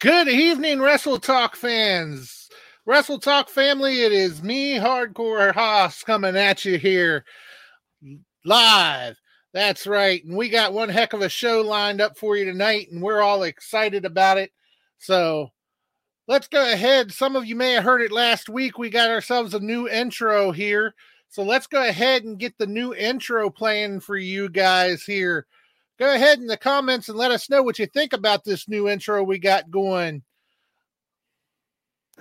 Good evening, Wrestle Talk fans. Wrestle Talk family, it is me, Hardcore Haas, coming at you here live. That's right. And we got one heck of a show lined up for you tonight, and we're all excited about it. So let's go ahead. Some of you may have heard it last week. We got ourselves a new intro here. So let's go ahead and get the new intro playing for you guys here. Go ahead in the comments and let us know what you think about this new intro we got going.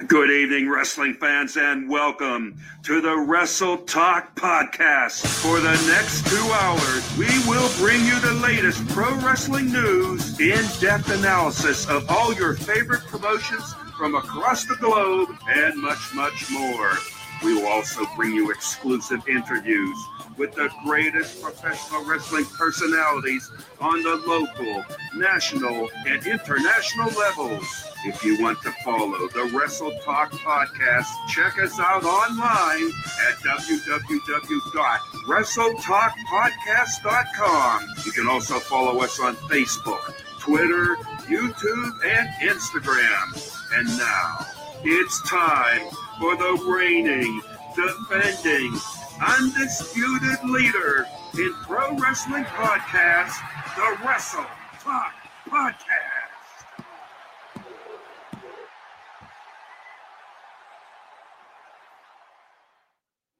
Good evening, wrestling fans, and welcome to the Wrestle Talk Podcast. For the next two hours, we will bring you the latest pro wrestling news, in depth analysis of all your favorite promotions from across the globe, and much, much more. We will also bring you exclusive interviews with the greatest professional wrestling personalities on the local, national, and international levels. If you want to follow the Wrestle Talk podcast, check us out online at www.wrestletalkpodcast.com. You can also follow us on Facebook, Twitter, YouTube, and Instagram. And now, it's time for the reigning, defending, undisputed leader in pro wrestling podcast, the Wrestle Talk Podcast.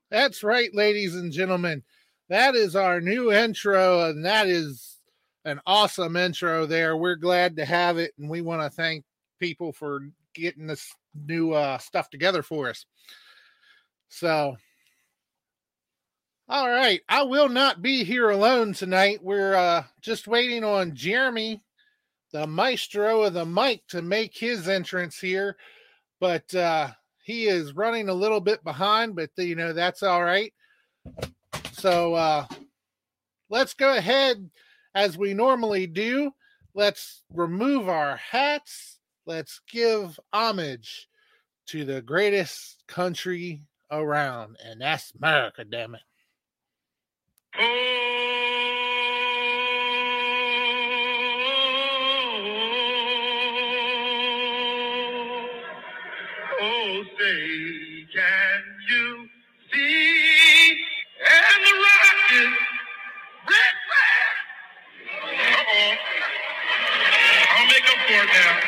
That's right, ladies and gentlemen. That is our new intro, and that is an awesome intro there. We're glad to have it, and we want to thank people for getting this new uh, stuff together for us. So, all right, I will not be here alone tonight. We're uh, just waiting on Jeremy, the maestro of the mic, to make his entrance here, but uh, he is running a little bit behind. But you know that's all right. So uh, let's go ahead as we normally do. Let's remove our hats. Let's give homage to the greatest country around, and that's America, damn it. Oh, oh, oh say, can you see? And the red. Uh-oh. I'll make up for it now.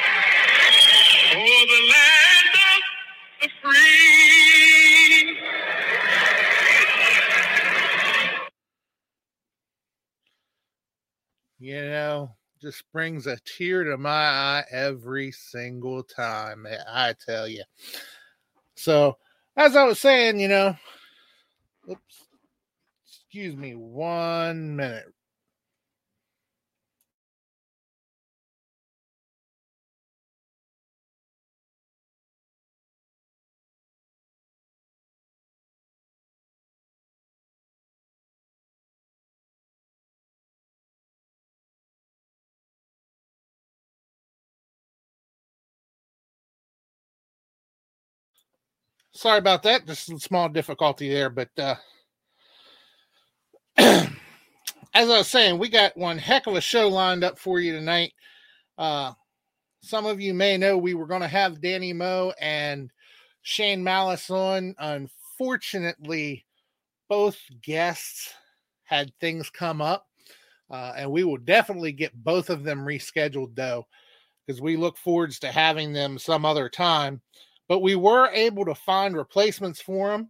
Oh, the land of the free. You know, just brings a tear to my eye every single time. eh, I tell you. So, as I was saying, you know, oops, excuse me one minute. Sorry about that. Just a small difficulty there, but uh, as I was saying, we got one heck of a show lined up for you tonight. Uh, some of you may know we were going to have Danny Moe and Shane Malice on. Unfortunately, both guests had things come up, uh, and we will definitely get both of them rescheduled though, because we look forwards to having them some other time. But we were able to find replacements for them.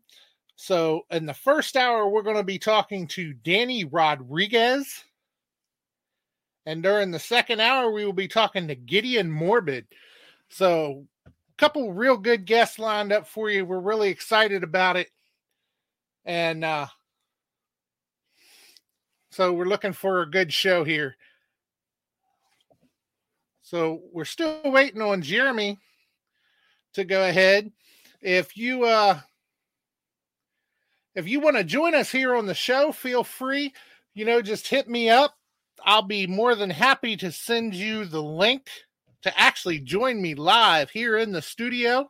So in the first hour, we're going to be talking to Danny Rodriguez. And during the second hour, we will be talking to Gideon Morbid. So a couple real good guests lined up for you. We're really excited about it. And uh, so we're looking for a good show here. So we're still waiting on Jeremy to go ahead. If you uh if you want to join us here on the show, feel free. You know, just hit me up. I'll be more than happy to send you the link to actually join me live here in the studio.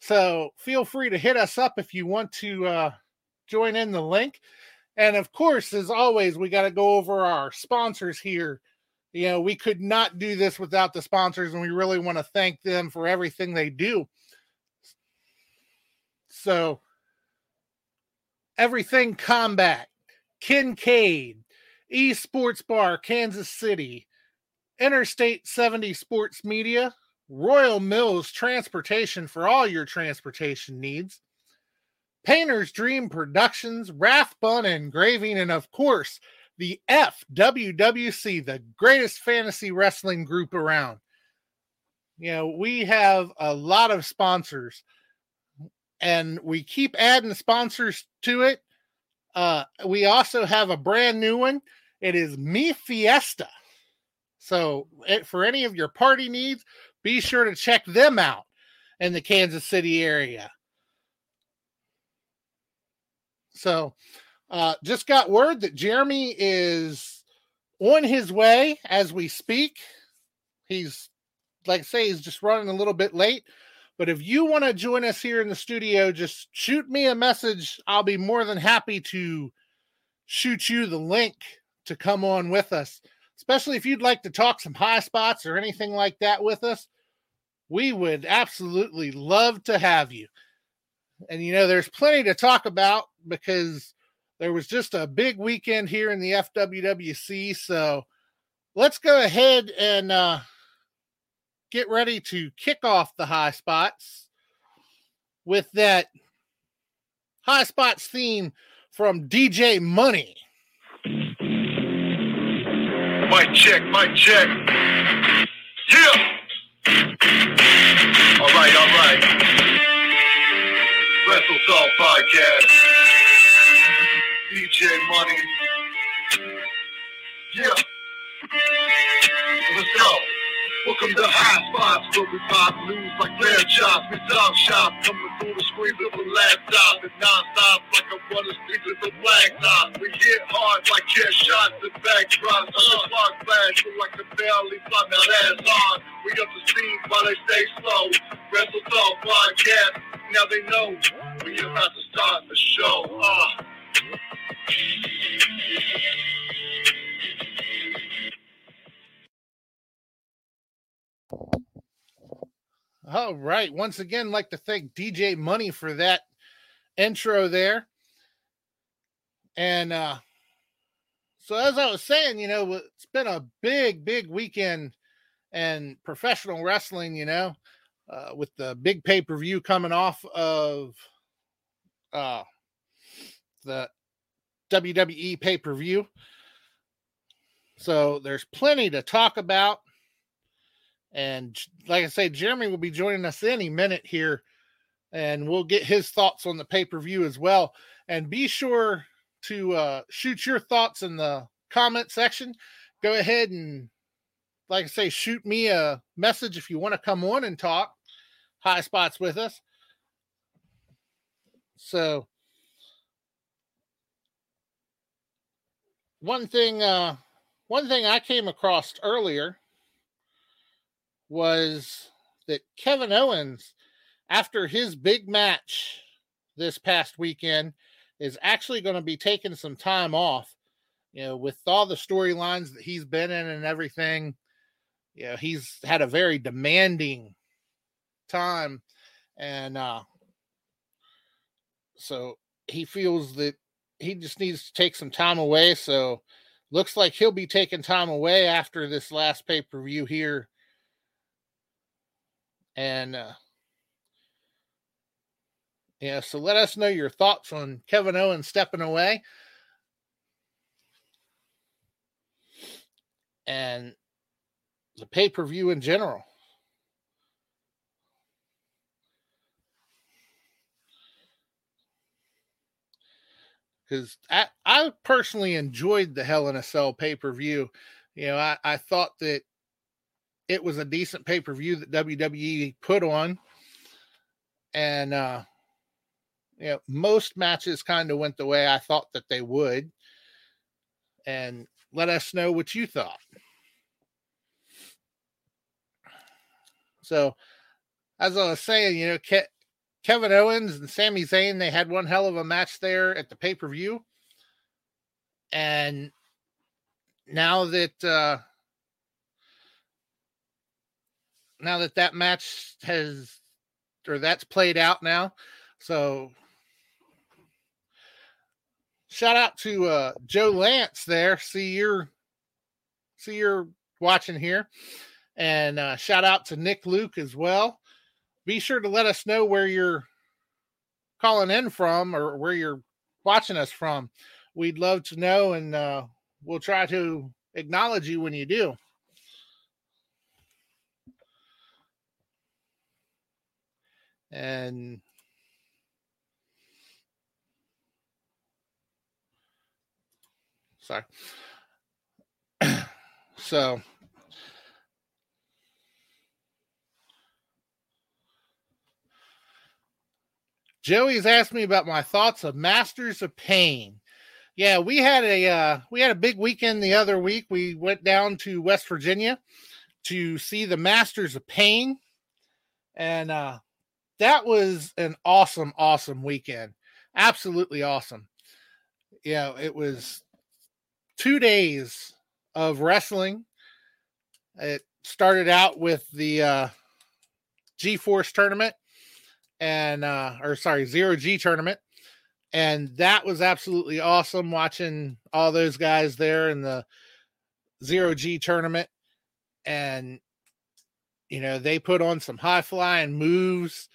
So feel free to hit us up if you want to uh, join in the link. And of course, as always, we got to go over our sponsors here you know, we could not do this without the sponsors, and we really want to thank them for everything they do. So, everything combat, Kincaid, Esports Bar, Kansas City, Interstate 70 Sports Media, Royal Mills Transportation for all your transportation needs, Painter's Dream Productions, Rathbun Engraving, and of course, the FWWC, the greatest fantasy wrestling group around. You know, we have a lot of sponsors and we keep adding sponsors to it. Uh, we also have a brand new one. It is Me Fiesta. So, it, for any of your party needs, be sure to check them out in the Kansas City area. So, uh, just got word that Jeremy is on his way as we speak. He's, like I say, he's just running a little bit late. But if you want to join us here in the studio, just shoot me a message. I'll be more than happy to shoot you the link to come on with us, especially if you'd like to talk some high spots or anything like that with us. We would absolutely love to have you. And you know, there's plenty to talk about because there was just a big weekend here in the FWWC. So let's go ahead and uh, get ready to kick off the high spots with that high spots theme from DJ Money. Mic check, mic check. Yeah. All right, all right. Wrestle Talk Podcast. DJ Money. Yeah. Let's go. Welcome to High Spots, where we pop news like chops. We talk shop, coming through the screen of a laptop. And non-stop like a runner speaks with a black top. We hit hard like chair shots and backdrops. On the spark flash, feel like a barely fly, now that's on. We up to speed while they stay slow. Wrestle Talk Podcast, now they know. We about to start the show. Uh. All right. Once again, like to thank DJ Money for that intro there. And uh so as I was saying, you know, it's been a big, big weekend and professional wrestling, you know, uh, with the big pay-per-view coming off of uh the WWE pay-per-view. So there's plenty to talk about. And like I say, Jeremy will be joining us any minute here, and we'll get his thoughts on the pay per view as well. And be sure to uh, shoot your thoughts in the comment section. Go ahead and, like I say, shoot me a message if you want to come on and talk high spots with us. So, one thing, uh, one thing I came across earlier was that Kevin Owens, after his big match this past weekend, is actually going to be taking some time off. You know, with all the storylines that he's been in and everything, you know, he's had a very demanding time. And uh, so he feels that he just needs to take some time away. So looks like he'll be taking time away after this last pay per view here and uh, yeah, so let us know your thoughts on Kevin Owens stepping away. And the pay per view in general. Because I, I personally enjoyed the Hell in a Cell pay per view. You know, I, I thought that it was a decent pay per view that WWE put on, and uh, you know, most matches kind of went the way I thought that they would. And let us know what you thought. So, as I was saying, you know, Ke- Kevin Owens and Sami Zayn, they had one hell of a match there at the pay per view. And now that uh, now that that match has or that's played out now. So shout out to uh, Joe Lance there. See you're see you're watching here, and uh, shout out to Nick Luke as well. Be sure to let us know where you're calling in from or where you're watching us from. We'd love to know, and uh, we'll try to acknowledge you when you do. And sorry. so Joey's asked me about my thoughts of Masters of Pain. Yeah, we had a uh, we had a big weekend the other week. We went down to West Virginia to see the Masters of Pain, and uh, that was an awesome, awesome weekend. Absolutely awesome. Yeah, it was two days of wrestling. It started out with the uh, G Force tournament and uh or sorry, zero G tournament. And that was absolutely awesome watching all those guys there in the zero G tournament. And you know, they put on some high flying moves.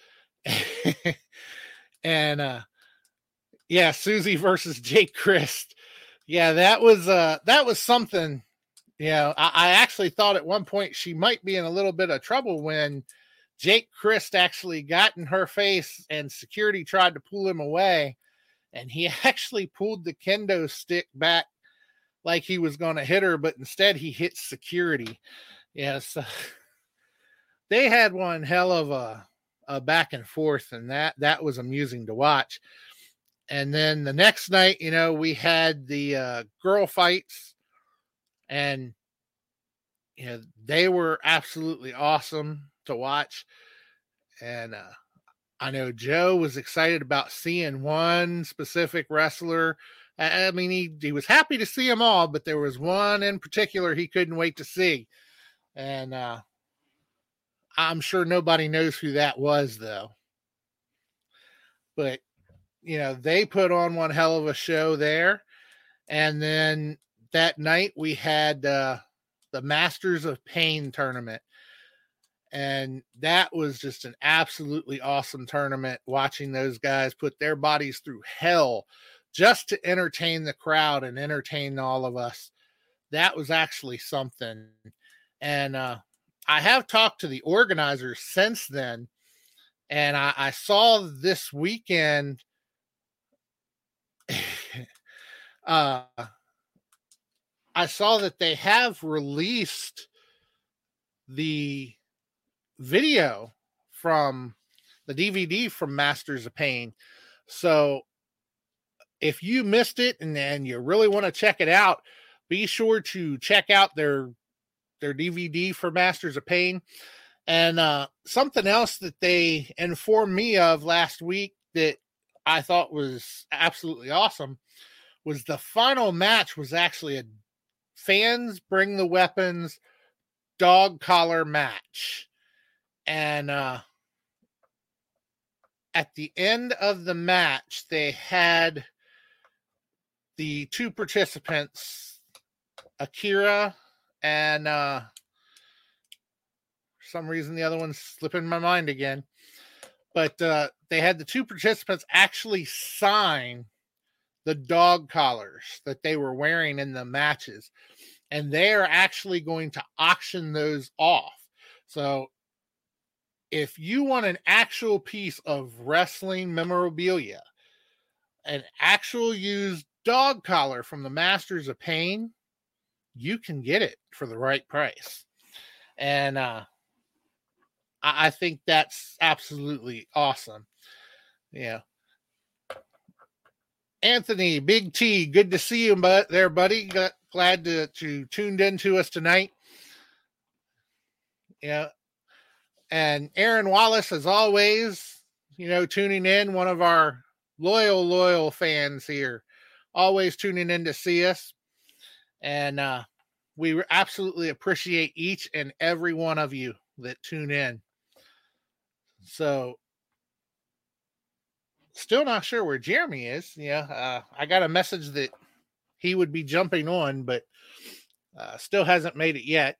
and uh yeah, Susie versus Jake Crist. Yeah, that was uh that was something. You know, I, I actually thought at one point she might be in a little bit of trouble when Jake Crist actually got in her face and security tried to pull him away. And he actually pulled the kendo stick back like he was going to hit her, but instead he hit security. Yes. they had one hell of a, a back and forth, and that that was amusing to watch. And then the next night, you know, we had the uh, girl fights, and you know they were absolutely awesome to watch. And uh, I know Joe was excited about seeing one specific wrestler. I, I mean, he, he was happy to see them all, but there was one in particular he couldn't wait to see. And uh, I'm sure nobody knows who that was, though. But, you know, they put on one hell of a show there. And then that night we had uh, the Masters of Pain tournament and that was just an absolutely awesome tournament watching those guys put their bodies through hell just to entertain the crowd and entertain all of us. That was actually something and uh, i have talked to the organizers since then and i, I saw this weekend uh, i saw that they have released the video from the DVD from Masters of Pain. So if you missed it and, and you really want to check it out, be sure to check out their their DVD for Masters of Pain. And uh, something else that they informed me of last week that I thought was absolutely awesome was the final match was actually a fans bring the weapons dog collar match and uh, at the end of the match, they had the two participants, Akira and uh, for some reason the other one's slipping my mind again. But uh, they had the two participants actually sign the dog collars that they were wearing in the matches, and they are actually going to auction those off. So if you want an actual piece of wrestling memorabilia, an actual used dog collar from the Masters of Pain, you can get it for the right price. And uh, I, I think that's absolutely awesome. Yeah. Anthony, Big T, good to see you but there, buddy. Glad to, to tuned in to us tonight. Yeah, and Aaron Wallace, as always, you know, tuning in, one of our loyal, loyal fans here, always tuning in to see us. And uh, we absolutely appreciate each and every one of you that tune in. So, still not sure where Jeremy is. Yeah, uh, I got a message that he would be jumping on, but uh, still hasn't made it yet.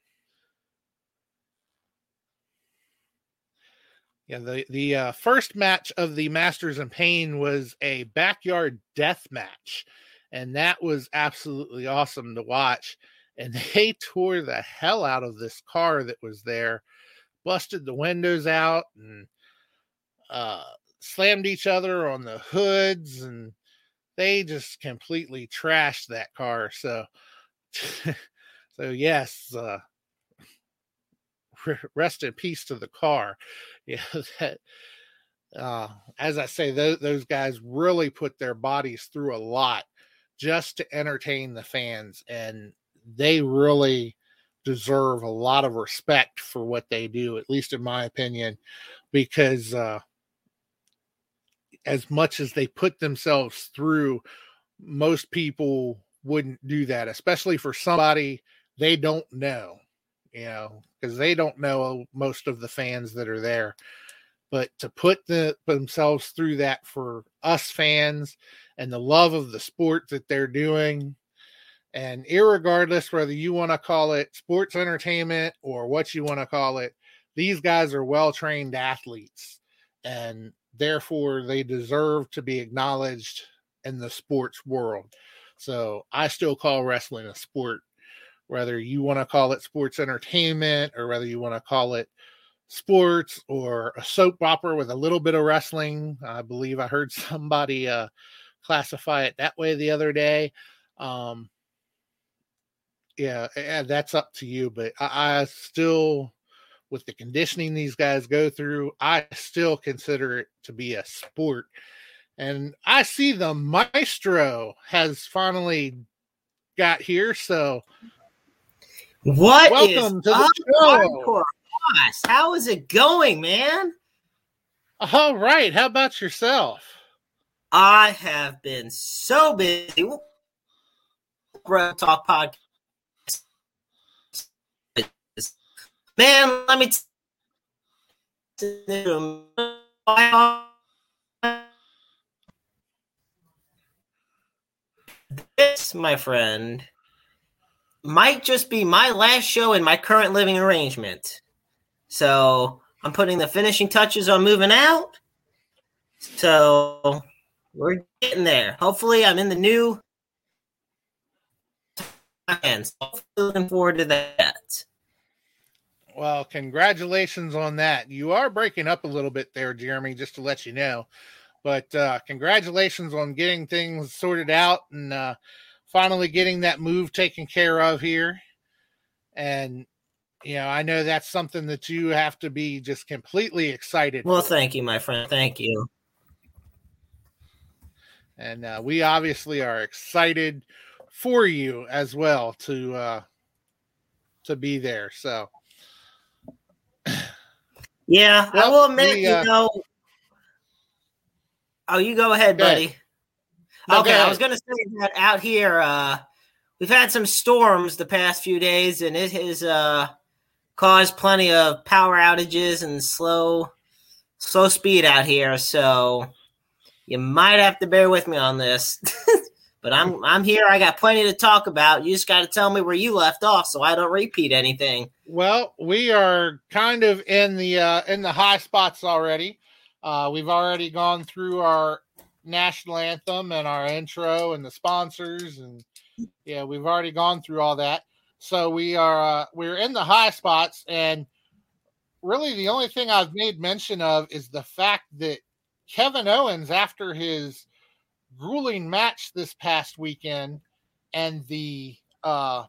Yeah, the the uh, first match of the Masters and Pain was a backyard death match, and that was absolutely awesome to watch. And they tore the hell out of this car that was there, busted the windows out, and uh, slammed each other on the hoods, and they just completely trashed that car. So, so yes, uh, rest in peace to the car. Yeah, that uh, as I say, those, those guys really put their bodies through a lot just to entertain the fans, and they really deserve a lot of respect for what they do, at least in my opinion, because uh, as much as they put themselves through, most people wouldn't do that, especially for somebody they don't know you know, because they don't know most of the fans that are there. But to put the, themselves through that for us fans and the love of the sport that they're doing, and regardless whether you want to call it sports entertainment or what you want to call it, these guys are well trained athletes and therefore they deserve to be acknowledged in the sports world. So I still call wrestling a sport whether you want to call it sports entertainment or whether you want to call it sports or a soap opera with a little bit of wrestling. I believe I heard somebody uh, classify it that way the other day. Um, yeah, that's up to you. But I, I still, with the conditioning these guys go through, I still consider it to be a sport. And I see the maestro has finally got here. So what Welcome is to the show. How is it going, man? All right. How about yourself? I have been so busy. Bro Talk podcast. Man, let me this, my friend, might just be my last show in my current living arrangement. So I'm putting the finishing touches on moving out. So we're getting there. Hopefully, I'm in the new. And looking forward to that. Well, congratulations on that. You are breaking up a little bit there, Jeremy, just to let you know. But uh, congratulations on getting things sorted out and uh, finally getting that move taken care of here. And you know, I know that's something that you have to be just completely excited. Well, thank you, my friend. Thank you. And uh, we obviously are excited for you as well to uh, to be there. So, yeah, well, I will admit, we, uh, you know. Oh, you go ahead, go buddy. Ahead. Okay, I was going to say that out here, uh, we've had some storms the past few days, and it has uh, caused plenty of power outages and slow, slow speed out here. So you might have to bear with me on this. but I'm I'm here. I got plenty to talk about. You just got to tell me where you left off, so I don't repeat anything. Well, we are kind of in the uh, in the high spots already. Uh, we've already gone through our national anthem and our intro and the sponsors and yeah we've already gone through all that. So we are uh, we're in the high spots and really the only thing i've made mention of is the fact that kevin owens after his grueling match this past weekend and the uh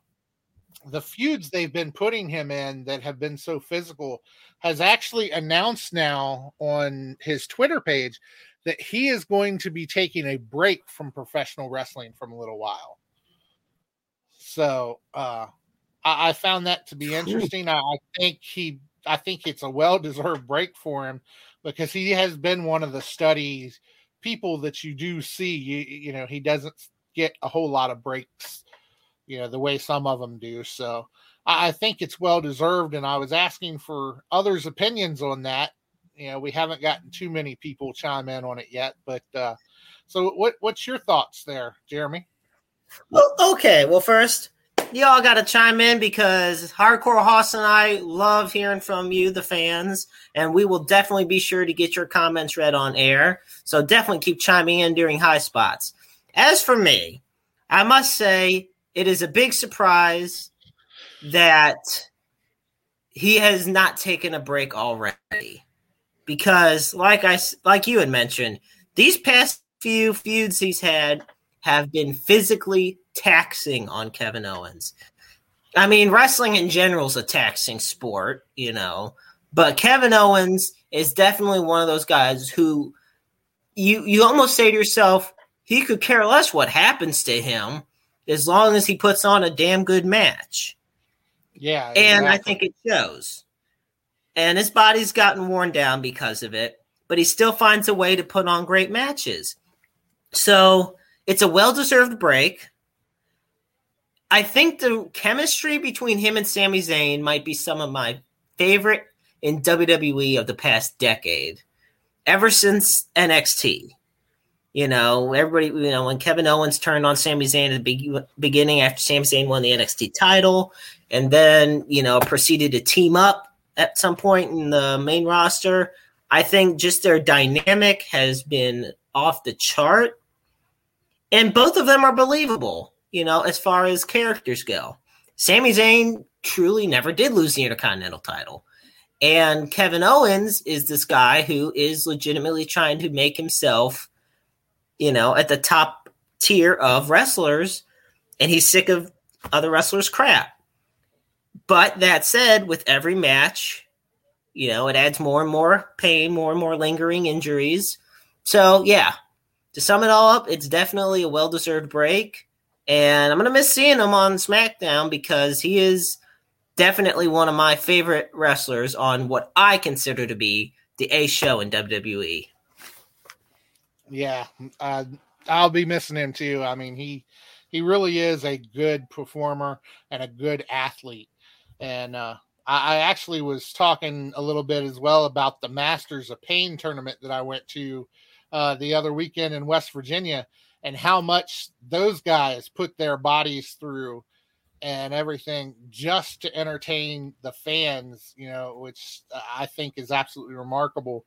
the feuds they've been putting him in that have been so physical has actually announced now on his twitter page that he is going to be taking a break from professional wrestling from a little while. So uh, I, I found that to be interesting. I, I think he, I think it's a well-deserved break for him because he has been one of the studies people that you do see. You, you know, he doesn't get a whole lot of breaks, you know, the way some of them do. So I think it's well deserved. And I was asking for others' opinions on that. You know, we haven't gotten too many people chime in on it yet, but uh, so what what's your thoughts there, Jeremy? Well, okay. Well, first, y'all got to chime in because Hardcore Hoss and I love hearing from you, the fans, and we will definitely be sure to get your comments read on air. So definitely keep chiming in during high spots. As for me, I must say it is a big surprise that he has not taken a break already because like I like you had mentioned these past few feuds he's had have been physically taxing on Kevin Owens. I mean, wrestling in general is a taxing sport, you know, but Kevin Owens is definitely one of those guys who you you almost say to yourself, he could care less what happens to him as long as he puts on a damn good match. Yeah. Exactly. And I think it shows. And his body's gotten worn down because of it, but he still finds a way to put on great matches. So it's a well deserved break. I think the chemistry between him and Sami Zayn might be some of my favorite in WWE of the past decade, ever since NXT. You know, everybody, you know, when Kevin Owens turned on Sami Zayn at the be- beginning after Sami Zayn won the NXT title, and then, you know, proceeded to team up at some point in the main roster. I think just their dynamic has been off the chart. And both of them are believable, you know, as far as characters go. Sami Zayn truly never did lose the Intercontinental title. And Kevin Owens is this guy who is legitimately trying to make himself you know, at the top tier of wrestlers, and he's sick of other wrestlers' crap. But that said, with every match, you know, it adds more and more pain, more and more lingering injuries. So, yeah, to sum it all up, it's definitely a well deserved break. And I'm going to miss seeing him on SmackDown because he is definitely one of my favorite wrestlers on what I consider to be the A show in WWE yeah, uh, I'll be missing him too. I mean, he he really is a good performer and a good athlete. And uh, I, actually was talking a little bit as well about the Masters of Pain tournament that I went to uh, the other weekend in West Virginia, and how much those guys put their bodies through and everything just to entertain the fans, you know, which I think is absolutely remarkable.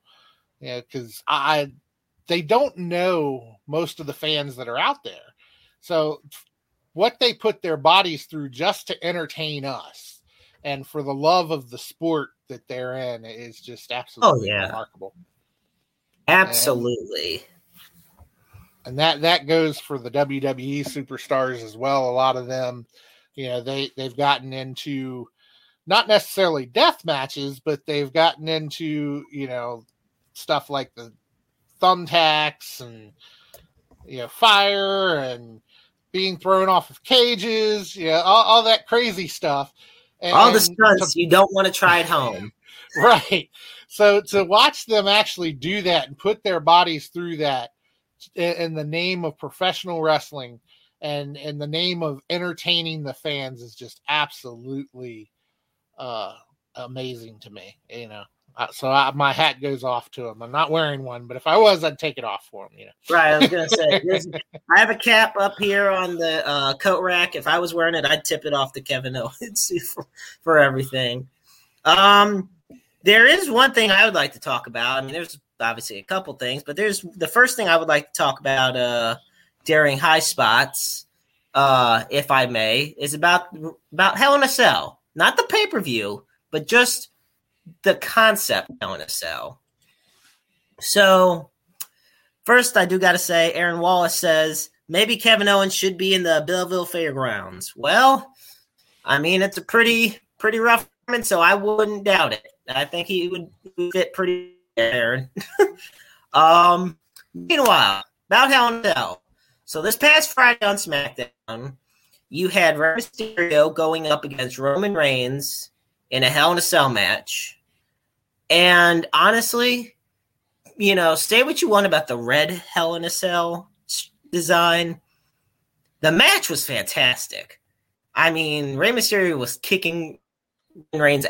Yeah, because I they don't know most of the fans that are out there. So what they put their bodies through just to entertain us and for the love of the sport that they're in is just absolutely oh, yeah. remarkable. Absolutely. And, and that that goes for the WWE superstars as well. A lot of them, you know, they they've gotten into not necessarily death matches, but they've gotten into, you know, stuff like the thumbtacks and you know fire and being thrown off of cages, yeah, all, all that crazy stuff. And, all the stunts to, you don't want to try at home. right. So to watch them actually do that and put their bodies through that in, in the name of professional wrestling and in the name of entertaining the fans is just absolutely uh amazing to me, you know. So I, my hat goes off to him. I'm not wearing one, but if I was, I'd take it off for him. You know. Right. I was gonna say I have a cap up here on the uh, coat rack. If I was wearing it, I'd tip it off to Kevin Owens for, for everything. Um, there is one thing I would like to talk about. I mean, there's obviously a couple things, but there's the first thing I would like to talk about uh, during high spots, uh, if I may, is about about Hell in a Cell, not the pay per view, but just the concept I want to sell. So, first, I do got to say, Aaron Wallace says maybe Kevin Owens should be in the Belleville Fairgrounds. Well, I mean, it's a pretty pretty rough, so I wouldn't doubt it. I think he would fit pretty there. um, meanwhile, about Hell in Hell. So this past Friday on SmackDown, you had Rey Mysterio going up against Roman Reigns in a Hell in a Cell match. And honestly, you know, say what you want about the red Hell in a Cell design. The match was fantastic. I mean, Rey Mysterio was kicking Reigns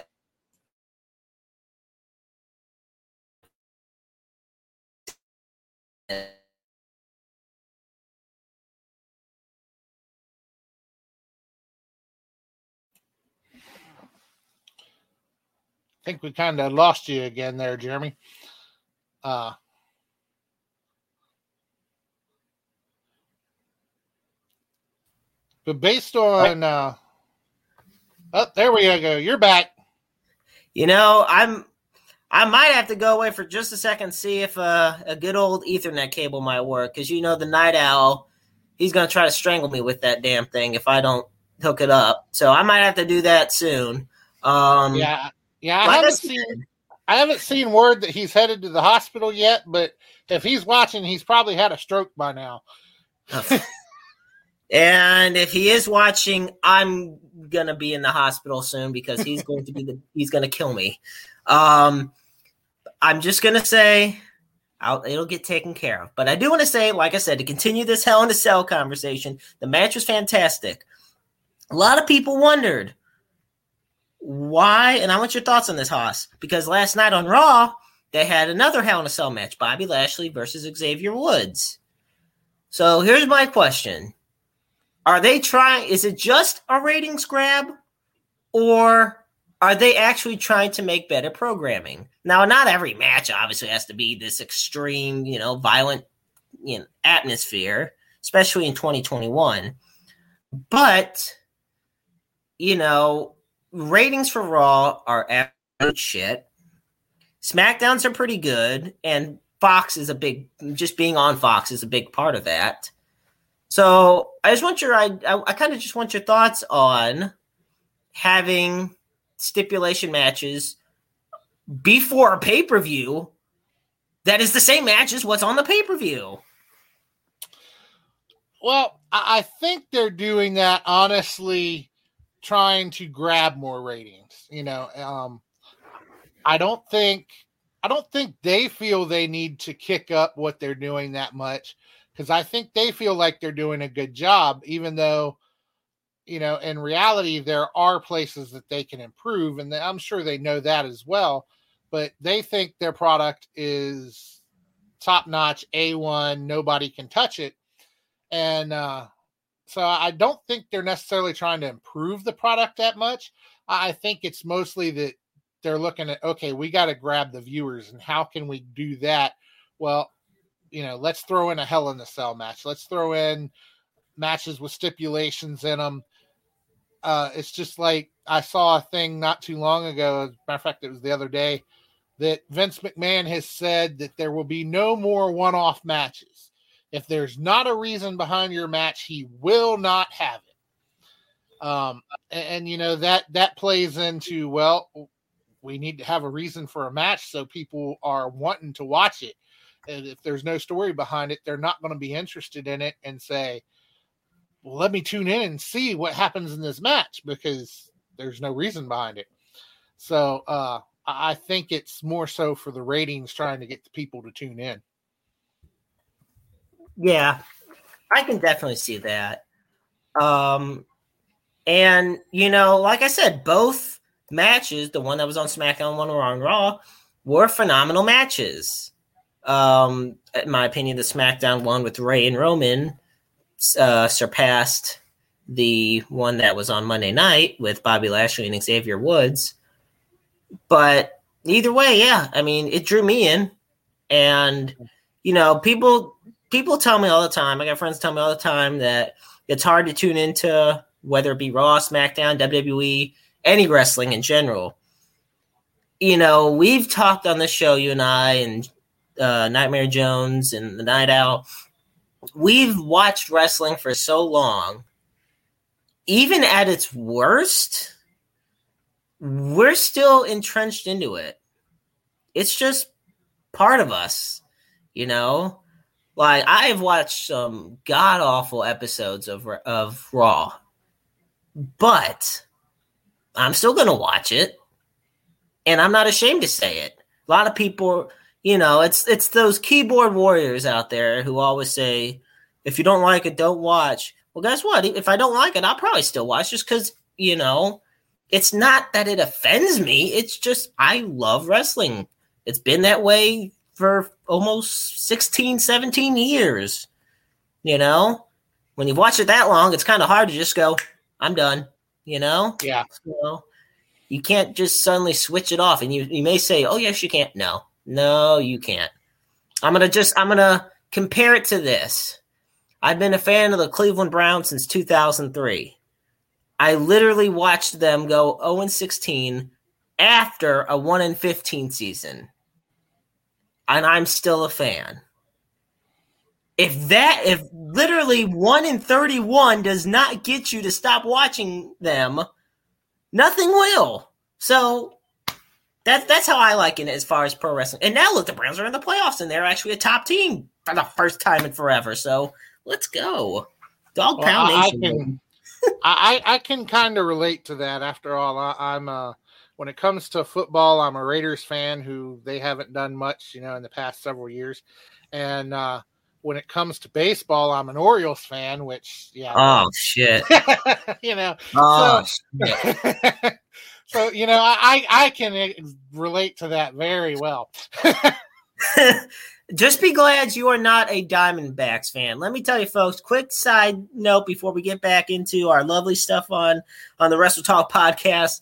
think we kind of lost you again there, Jeremy. Uh, but based on, uh, oh, there we go. You're back. You know, I'm. I might have to go away for just a second, see if uh, a good old Ethernet cable might work. Because you know, the night owl, he's gonna try to strangle me with that damn thing if I don't hook it up. So I might have to do that soon. Um, yeah, yeah, I haven't seen. I haven't seen word that he's headed to the hospital yet, but if he's watching, he's probably had a stroke by now. and if he is watching, I'm gonna be in the hospital soon because he's going to be the he's gonna kill me. Um, I'm just gonna say I'll, it'll get taken care of. But I do want to say, like I said, to continue this Hell in a Cell conversation, the match was fantastic. A lot of people wondered why? And I want your thoughts on this, Haas, because last night on Raw, they had another Hell in a Cell match Bobby Lashley versus Xavier Woods. So here's my question Are they trying, is it just a ratings grab, or are they actually trying to make better programming? Now, not every match obviously has to be this extreme, you know, violent you know, atmosphere, especially in 2021. But, you know, ratings for Raw are shit. SmackDowns are pretty good, and Fox is a big. Just being on Fox is a big part of that. So I just want your I I, I kind of just want your thoughts on having stipulation matches before a pay per view that is the same match as what's on the pay per view. Well, I think they're doing that honestly trying to grab more ratings. You know, um, I don't think I don't think they feel they need to kick up what they're doing that much because I think they feel like they're doing a good job, even though you know in reality there are places that they can improve, and I'm sure they know that as well. But they think their product is top notch, a one, nobody can touch it, and uh, so I don't think they're necessarily trying to improve the product that much. I think it's mostly that they're looking at okay, we got to grab the viewers, and how can we do that? Well, you know, let's throw in a Hell in the Cell match. Let's throw in matches with stipulations in them. Uh, it's just like I saw a thing not too long ago. As a matter of fact, it was the other day that Vince McMahon has said that there will be no more one-off matches. If there's not a reason behind your match, he will not have it. Um, and, and you know that that plays into well, we need to have a reason for a match so people are wanting to watch it. And if there's no story behind it, they're not going to be interested in it and say, well, let me tune in and see what happens in this match because there's no reason behind it. So uh, I think it's more so for the ratings trying to get the people to tune in. Yeah, I can definitely see that. Um, and you know, like I said, both matches, the one that was on SmackDown, one were on Raw, were phenomenal matches. Um, in my opinion, the SmackDown one with Rey and Roman uh, surpassed the one that was on Monday night with Bobby Lashley and Xavier Woods. But either way, yeah, I mean, it drew me in, and you know, people people tell me all the time. I got friends tell me all the time that it's hard to tune into whether it be Raw, SmackDown, WWE, any wrestling in general. You know, we've talked on this show, you and I, and uh, Nightmare Jones and the Night Owl. We've watched wrestling for so long. Even at its worst, we're still entrenched into it. It's just part of us, you know. Like I have watched some god awful episodes of of Raw, but I'm still gonna watch it, and I'm not ashamed to say it. A lot of people, you know, it's it's those keyboard warriors out there who always say, "If you don't like it, don't watch." Well, guess what? If I don't like it, I'll probably still watch just because, you know, it's not that it offends me. It's just I love wrestling. It's been that way for almost 16, 17 years. You know, when you've watched it that long, it's kind of hard to just go, I'm done. You know? Yeah. So you can't just suddenly switch it off. And you, you may say, oh, yes, you can't. No, no, you can't. I'm going to just, I'm going to compare it to this. I've been a fan of the Cleveland Browns since 2003. I literally watched them go 0 16 after a 1 15 season. And I'm still a fan. If that, if literally 1 in 31 does not get you to stop watching them, nothing will. So that's that's how I like it as far as pro wrestling. And now look, the Browns are in the playoffs and they're actually a top team for the first time in forever. So let's go. Dog pound well, I, nation. I can, I, I can kind of relate to that. After all, I, am uh, when it comes to football, I'm a Raiders fan who they haven't done much, you know, in the past several years, and uh, when it comes to baseball, I'm an Orioles fan, which yeah. Oh shit. you know. Oh so, shit. so you know, I I can relate to that very well. Just be glad you are not a Diamondbacks fan. Let me tell you, folks. Quick side note before we get back into our lovely stuff on on the Wrestle Talk podcast.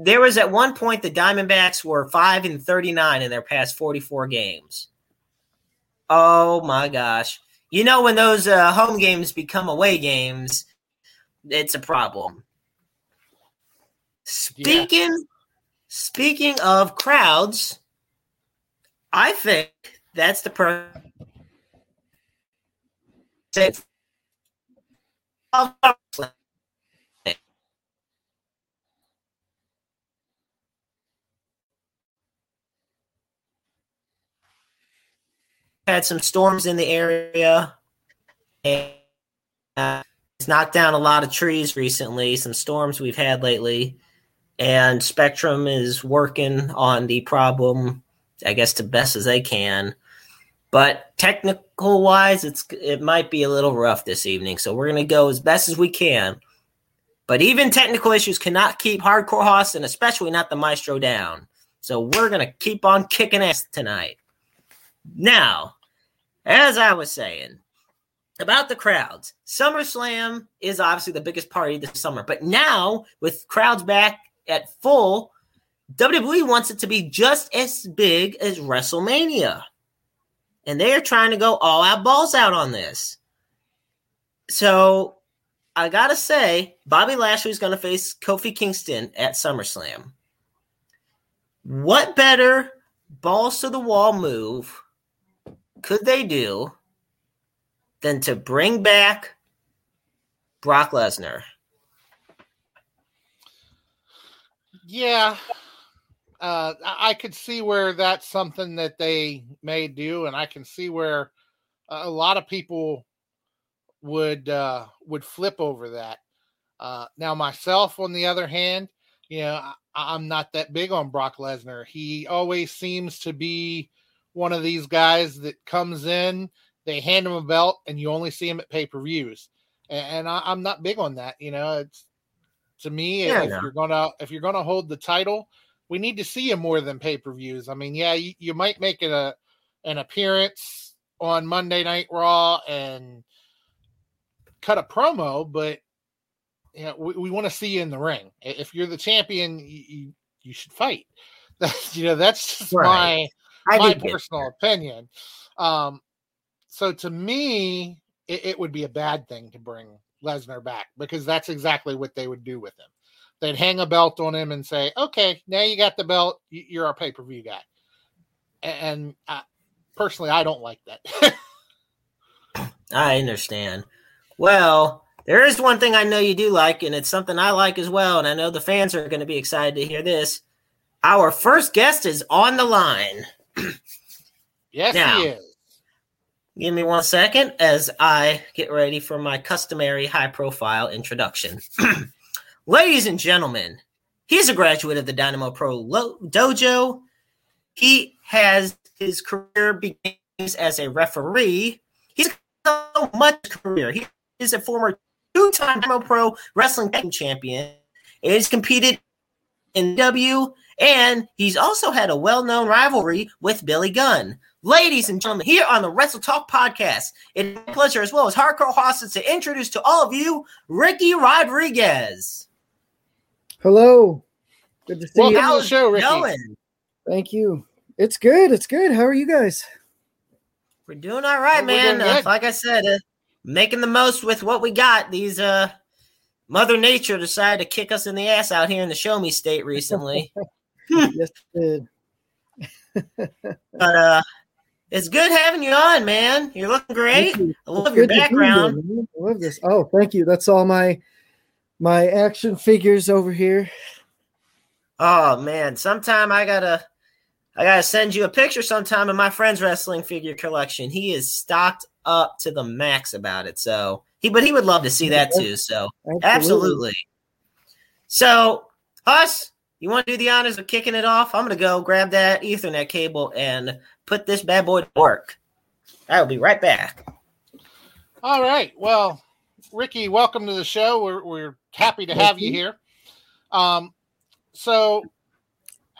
There was at one point the Diamondbacks were five and thirty nine in their past forty four games. Oh my gosh! You know when those uh, home games become away games, it's a problem. Speaking yeah. speaking of crowds, I think that's the pro. Had some storms in the area, and uh, it's knocked down a lot of trees recently. Some storms we've had lately, and Spectrum is working on the problem, I guess, the best as they can but technical wise, it's it might be a little rough this evening. So we're gonna go as best as we can. But even technical issues cannot keep Hardcore Hoss and especially not the Maestro down. So we're gonna keep on kicking ass tonight. Now, as I was saying about the crowds, SummerSlam is obviously the biggest party this summer. But now, with crowds back at full, WWE wants it to be just as big as WrestleMania and they are trying to go all out balls out on this. So I gotta say, Bobby Lashley's gonna face Kofi Kingston at SummerSlam. What better balls to the wall move could they do than to bring back Brock Lesnar? Yeah, uh, I could see where that's something that they may do, and I can see where a lot of people would uh, would flip over that. Uh, now, myself, on the other hand, you know, I, am not that big on Brock Lesnar. He always seems to be one of these guys that comes in, they hand him a belt, and you only see him at pay per views. And, and I, am not big on that. You know, it's to me, yeah, if you're gonna if you're gonna hold the title, we need to see him more than pay per views. I mean, yeah, you, you might make it a an appearance on Monday Night Raw and cut a promo, but you know, we, we want to see you in the ring. If you're the champion, you, you, you should fight. That's you know that's just right. my my personal opinion. Um, so to me, it, it would be a bad thing to bring Lesnar back because that's exactly what they would do with him they'd hang a belt on him and say, "Okay, now you got the belt. You're our pay per view guy." And I, personally, I don't like that. I understand. Well, there is one thing I know you do like, and it's something I like as well. And I know the fans are going to be excited to hear this. Our first guest is on the line. yes, now, he is. Give me one second as I get ready for my customary high profile introduction. Ladies and gentlemen, he's a graduate of the Dynamo Pro Dojo. He has his career begins as a referee. He's so much career. He is a former two-time Dynamo Pro Wrestling Champion. He's competed in W, and he's also had a well-known rivalry with Billy Gunn. Ladies and gentlemen, here on the Wrestle Talk podcast, it's a pleasure as well as Hardcore Hostage to introduce to all of you Ricky Rodriguez. Hello. Good to see Welcome you. to the show, Ricky. Going? Thank you. It's good. It's good. How are you guys? We're doing all right, We're man. Uh, like I said, uh, making the most with what we got. These uh, Mother Nature decided to kick us in the ass out here in the Show Me State recently. yes, it did. but uh, it's good having you on, man. You're looking great. You. I love It's your background. I love this. Oh, thank you. That's all my my action figures over here. Oh man, sometime I gotta I gotta send you a picture sometime of my friend's wrestling figure collection. He is stocked up to the max about it. So he but he would love to see that too. So absolutely. So us, you want to do the honors of kicking it off? I'm gonna go grab that Ethernet cable and put this bad boy to work. I will be right back. All right. Well, Ricky, welcome to the show. We're, we're happy to have you you. here. Um, so,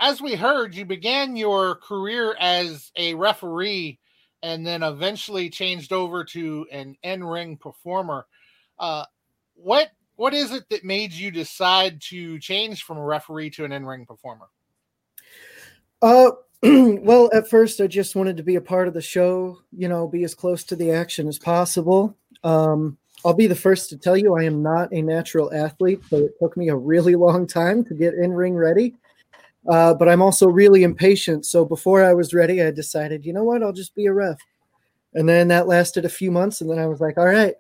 as we heard, you began your career as a referee and then eventually changed over to an in-ring performer. Uh, what what is it that made you decide to change from a referee to an in-ring performer? Uh, well, at first, I just wanted to be a part of the show. You know, be as close to the action as possible. Um, I'll be the first to tell you, I am not a natural athlete, so it took me a really long time to get in ring ready. Uh, but I'm also really impatient. So before I was ready, I decided, you know what, I'll just be a ref. And then that lasted a few months, and then I was like, all right,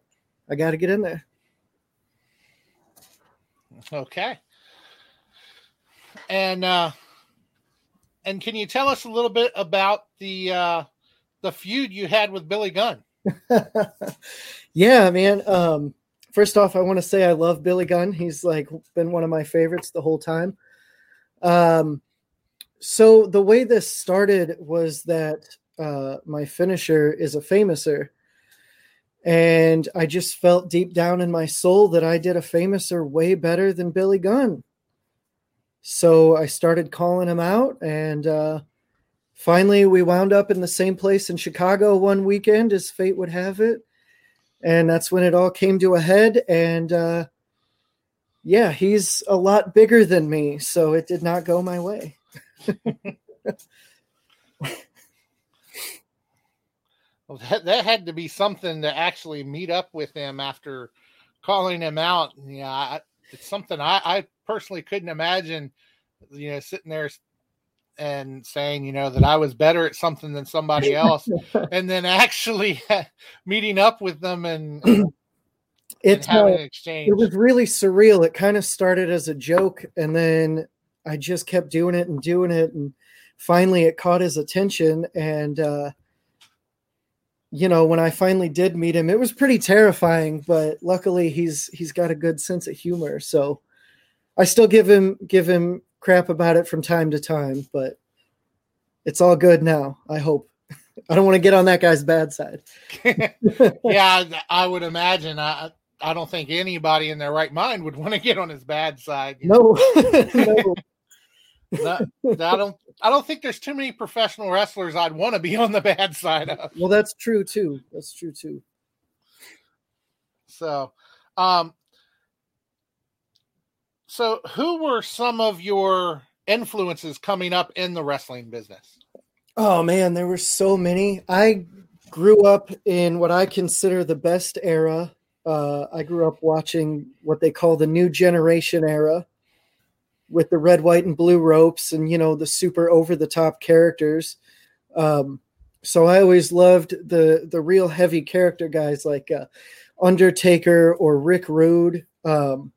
I got to get in there. Okay. And uh and can you tell us a little bit about the uh the feud you had with Billy Gunn? yeah, man. Um, first off, I want to say I love Billy Gunn. He's like been one of my favorites the whole time. Um, so the way this started was that uh, my finisher is a Fameasser, and I just felt deep down in my soul that I did a Fameasser way better than Billy Gunn. So I started calling him out, and uh, finally we wound up in the same place in Chicago one weekend as fate would have it. And that's when it all came to a head. And uh, yeah, he's a lot bigger than me. So it did not go my way. Well, that, that had to be something to actually meet up with him after calling him out. Yeah, I, it's something I, I personally couldn't imagine, you know, sitting there and saying, you know, that I was better at something than somebody else, and then actually meeting up with them and, and It's having uh, an exchange. it was really surreal. It kind of started as a joke, and then I just kept doing it and doing it, and finally it caught his attention. And uh, you know, when I finally did meet him, it was pretty terrifying, but luckily he's he's got a good sense of humor. So I still give him give him crap about it from time to time, but it's all good now. I hope. I don't want to get on that guy's bad side. yeah, I- would imagine. I I don't think anybody in their right mind would want to get on his bad side. No, no. I don't. I don't think there's too many professional wrestlers I'd want to be on the bad side of. Well, that's true too. That's true too. So, um, so who were some of your influences coming up in the wrestling business? Oh man, there were so many. I grew up in what I consider the best era. Uh, I grew up watching what they call the new generation era with the red, white, and blue ropes and, you know, the super over the top characters. Um, so I always loved the, the real heavy character guys like uh, Undertaker or Rick Rude. Um,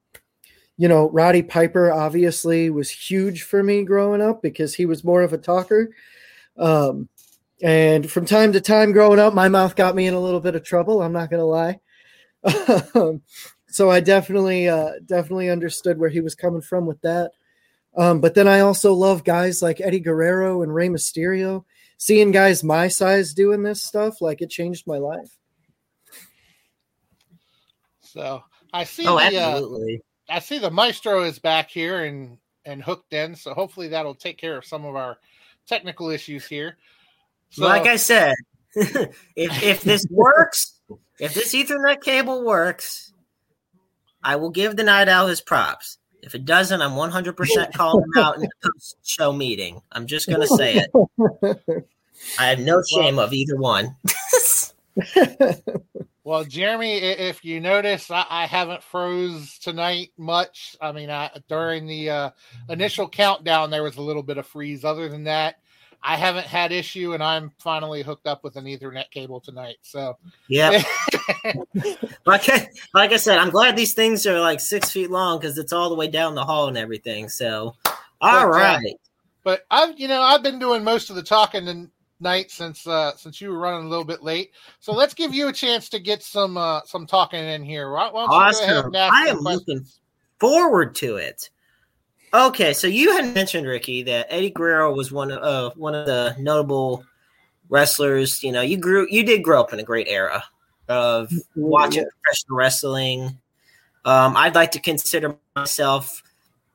you know, Roddy Piper obviously was huge for me growing up because he was more of a talker. Um, and from time to time growing up, my mouth got me in a little bit of trouble. I'm not going to lie. Um, so I definitely, uh, definitely understood where he was coming from with that. Um, but then I also love guys like Eddie Guerrero and Rey Mysterio. Seeing guys my size doing this stuff, like it changed my life. So I see Oh, the uh, absolutely. I see the maestro is back here and and hooked in. So hopefully that'll take care of some of our technical issues here. So like I said, if if this works, if this Ethernet cable works, I will give the night owl his props. If it doesn't, I'm 100% calling him out in the post show meeting. I'm just going to say it. I have no shame of either one. Well, Jeremy, if you notice, I, I haven't froze tonight much. I mean, I, during the uh, initial countdown, there was a little bit of freeze. Other than that, I haven't had issue, and I'm finally hooked up with an Ethernet cable tonight. So, yeah. like, I, like I said, I'm glad these things are like six feet long because it's all the way down the hall and everything. So, all But, uh, but I've you know I've been doing most of the talking tonight since uh, since you were running a little bit late. So let's give you a chance to get some uh, some talking in here. Why, why don't you go ahead Awesome. I am looking forward to it. Okay, so you had mentioned Ricky that Eddie Guerrero was one of uh, one of the notable wrestlers. You know, you grew you did grow up in a great era of watching professional wrestling. Um, I'd like to consider myself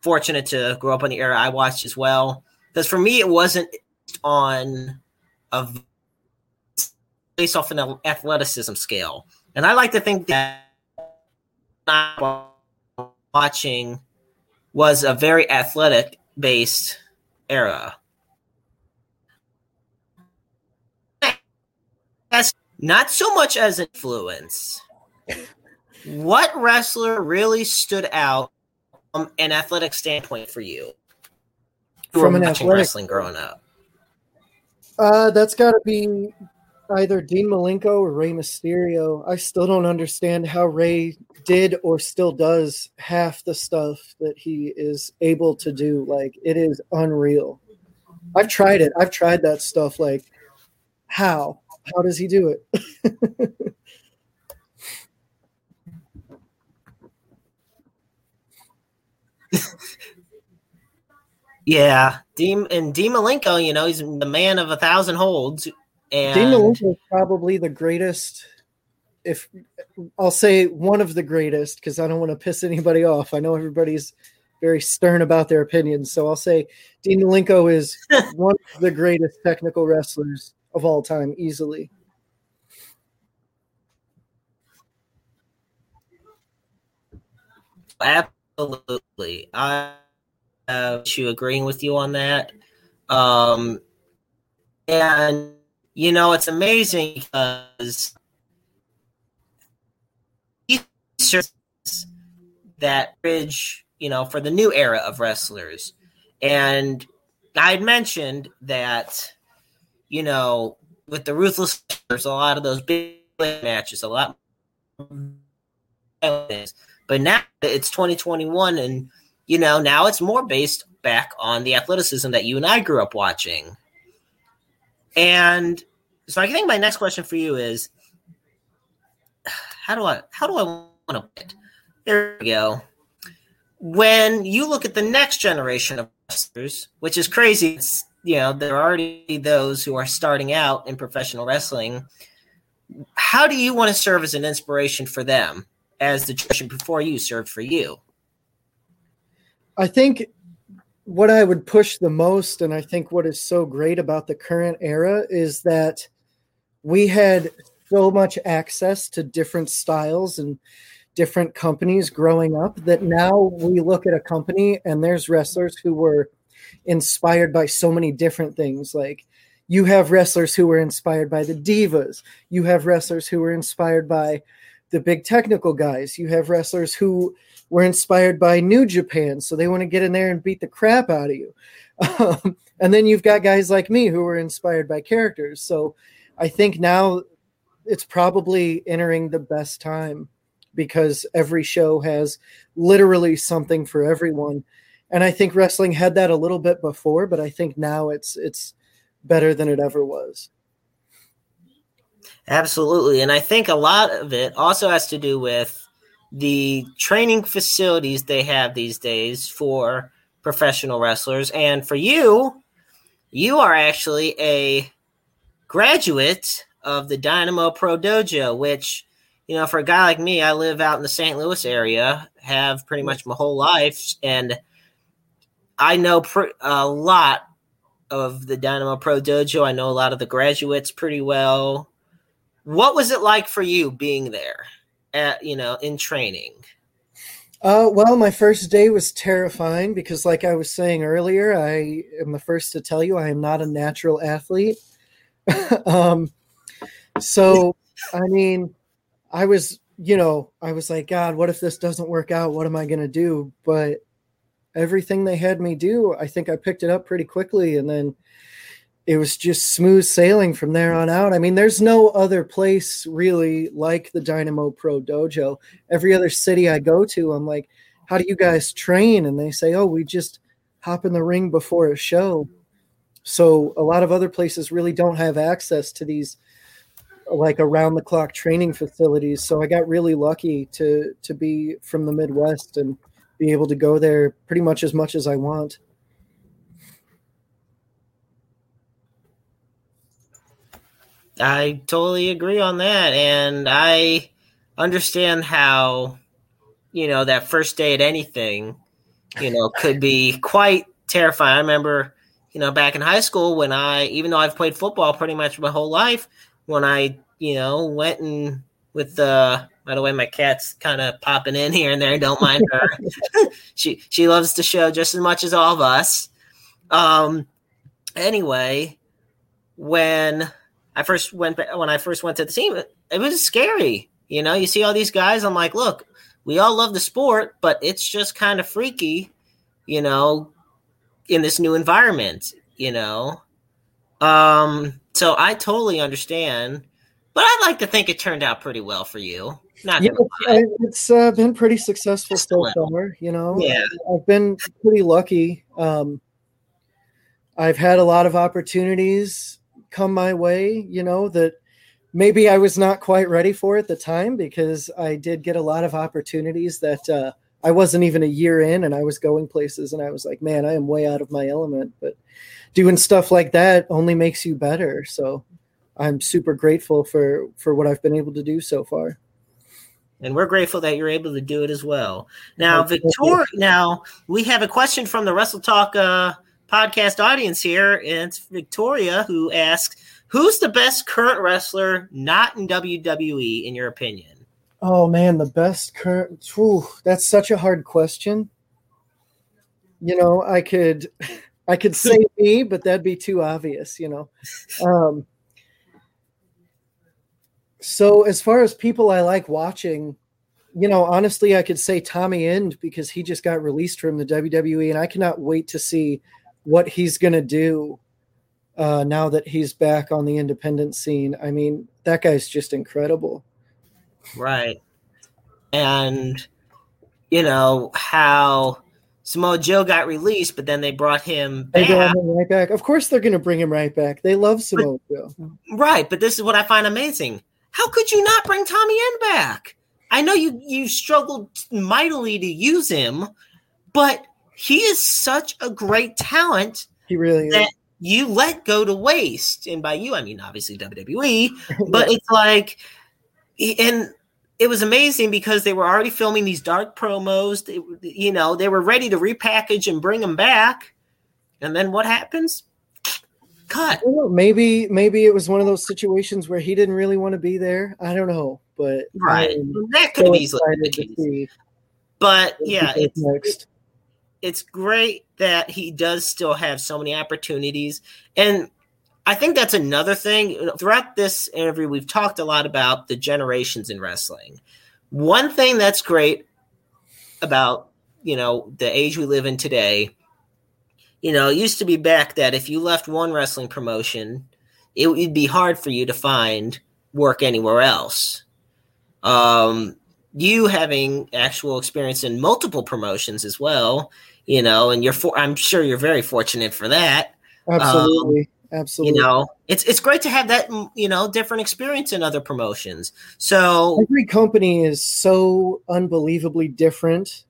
fortunate to grow up in the era I watched as well. Because for me, it wasn't on a based off an athleticism scale, and I like to think that watching was a very athletic based era. As- Not so much as influence. What wrestler really stood out from an athletic standpoint for you? From an watching athletic- wrestling growing up. Uh, that's got to be either Dean Malenko or Rey Mysterio. I still don't understand how Rey did or still does half the stuff that he is able to do. Like it is unreal. I've tried it. I've tried that stuff. Like how? How does he do it? Yeah, Dean and Dean Malenko, you know, he's the man of a thousand holds. And Dean Malenko is probably the greatest. If I'll say one of the greatest, because I don't want to piss anybody off. I know everybody's very stern about their opinions, so I'll say Dean Malenko is one of the greatest technical wrestlers of all time, easily. Absolutely. I have you agreeing with you on that. Um, and, you know, it's amazing because that bridge, you know, for the new era of wrestlers. And I had mentioned that, you know, with the Ruthless, there's a lot of those big matches, a lot but now it's 2021 and you know now it's more based back on the athleticism that you and i grew up watching. And so i think my next question for you is how do i how do i want to put there we go. When you look at the next generation of wrestlers which is crazy it's, you know there are already those who are starting out in professional wrestling how do you want to serve as an inspiration for them as the tradition before you served for you? I think what I would push the most, and I think what is so great about the current era, is that we had so much access to different styles and different companies growing up that now we look at a company and there's wrestlers who were inspired by so many different things. Like you have wrestlers who were inspired by the divas, you have wrestlers who were inspired by the big technical guys, you have wrestlers who were inspired by New Japan, so they want to get in there and beat the crap out of you. Um, and then you've got guys like me who were inspired by characters. So I think now it's probably entering the best time because every show has literally something for everyone. And I think wrestling had that a little bit before, but I think now it's it's better than it ever was. Absolutely. And I think a lot of it also has to do with the training facilities they have these days for professional wrestlers. And for you, you are actually a graduate of the Dynamo Pro Dojo, which you know, for a guy like me, I live out in the St. Louis area, have pretty much my whole life, and I know pr- a lot of the Dynamo Pro Dojo. I know a lot of the graduates pretty well. What was it like for you being there, at you know, in training? Uh, well, my first day was terrifying because, like I was saying earlier, I am the first to tell you I am not a natural athlete. um, so, I mean, I was, you know, I was like, God, what if this doesn't work out? What am I going to do? But everything they had me do, I think I picked it up pretty quickly. And then it was just smooth sailing from there on out. I mean, there's no other place really like the Dynamo Pro Dojo. Every other city I go to, I'm like, how do you guys train? And they say, oh, we just hop in the ring before a show. So a lot of other places really don't have access to these like around the clock training facilities. So I got really lucky to to be from the Midwest and be able to go there pretty much as much as I want. I totally agree on that. And I understand how, you know, that first day at anything, you know, could be quite terrifying. I remember, you know, back in high school when I, even though I've played football pretty much my whole life, when I, you know, went and with the, by the way, my cat's kind of popping in here and there. Don't mind her. she she loves the show just as much as all of us. Um. Anyway, when I first went when I first went to the team, it, was scary. You know, you see all these guys. I'm like, look, we all love the sport, but it's just kind of freaky. You know, in this new environment. You know, um. So I totally understand, but I'd like to think it turned out pretty well for you. Not yeah, gonna it's uh, been pretty successful Just so far. You know, Yeah. I've been pretty lucky. Um, I've had a lot of opportunities come my way. You know that maybe I was not quite ready for at the time because I did get a lot of opportunities that uh, I wasn't even a year in, and I was going places, and I was like, man, I am way out of my element. But doing stuff like that only makes you better. So I'm super grateful for for what I've been able to do so far. And we're grateful that you're able to do it as well. Now, Victoria, now we have a question from the Wrestle Talk uh, podcast audience here, and it's Victoria who asks, "Who's the best current wrestler not in WWE, in your opinion?" Oh man, the best current. Whew, that's such a hard question. You know, I could, I could say me, but that'd be too obvious. You know, um, so as far as people I like watching, you know, honestly, I could say Tommy End because he just got released from the WWE, and I cannot wait to see what he's gonna do uh, now that he's back on the independent scene. I mean, that guy's just incredible. Right, and you know how Samoa Joe got released, but then they brought him They back. got him right back. Of course, they're going to bring him right back. They love Samoa Joe. Right, but this is what I find amazing. How could you not bring Tommy End back? I know you you struggled mightily to use him, but he is such a great talent He really is. you let go to waste. And by you, I mean obviously WWE, but it's like, and it was amazing because they were already filming these dark promos. They, you know, they were ready to repackage and bring him back. And then what happens? Cut. Maybe maybe it was one of those situations where he didn't really want to be there. I don't know, but Right. That could so have easily been the case. But yeah, it's next. it's great that he does still have so many opportunities. And I think that's another thing. Throughout this interview, we've talked a lot about the generations in wrestling. One thing that's great about, you know, the age we live in today, you know, it used to be back that if you left one wrestling promotion, it would be hard for you to find work anywhere else. Um, you having actual experience in multiple promotions as well, you know, and you're for, I'm sure you're very fortunate for that. Absolutely, absolutely. You know, it's it's great to have that you know different experience in other promotions. So Every company is so unbelievably different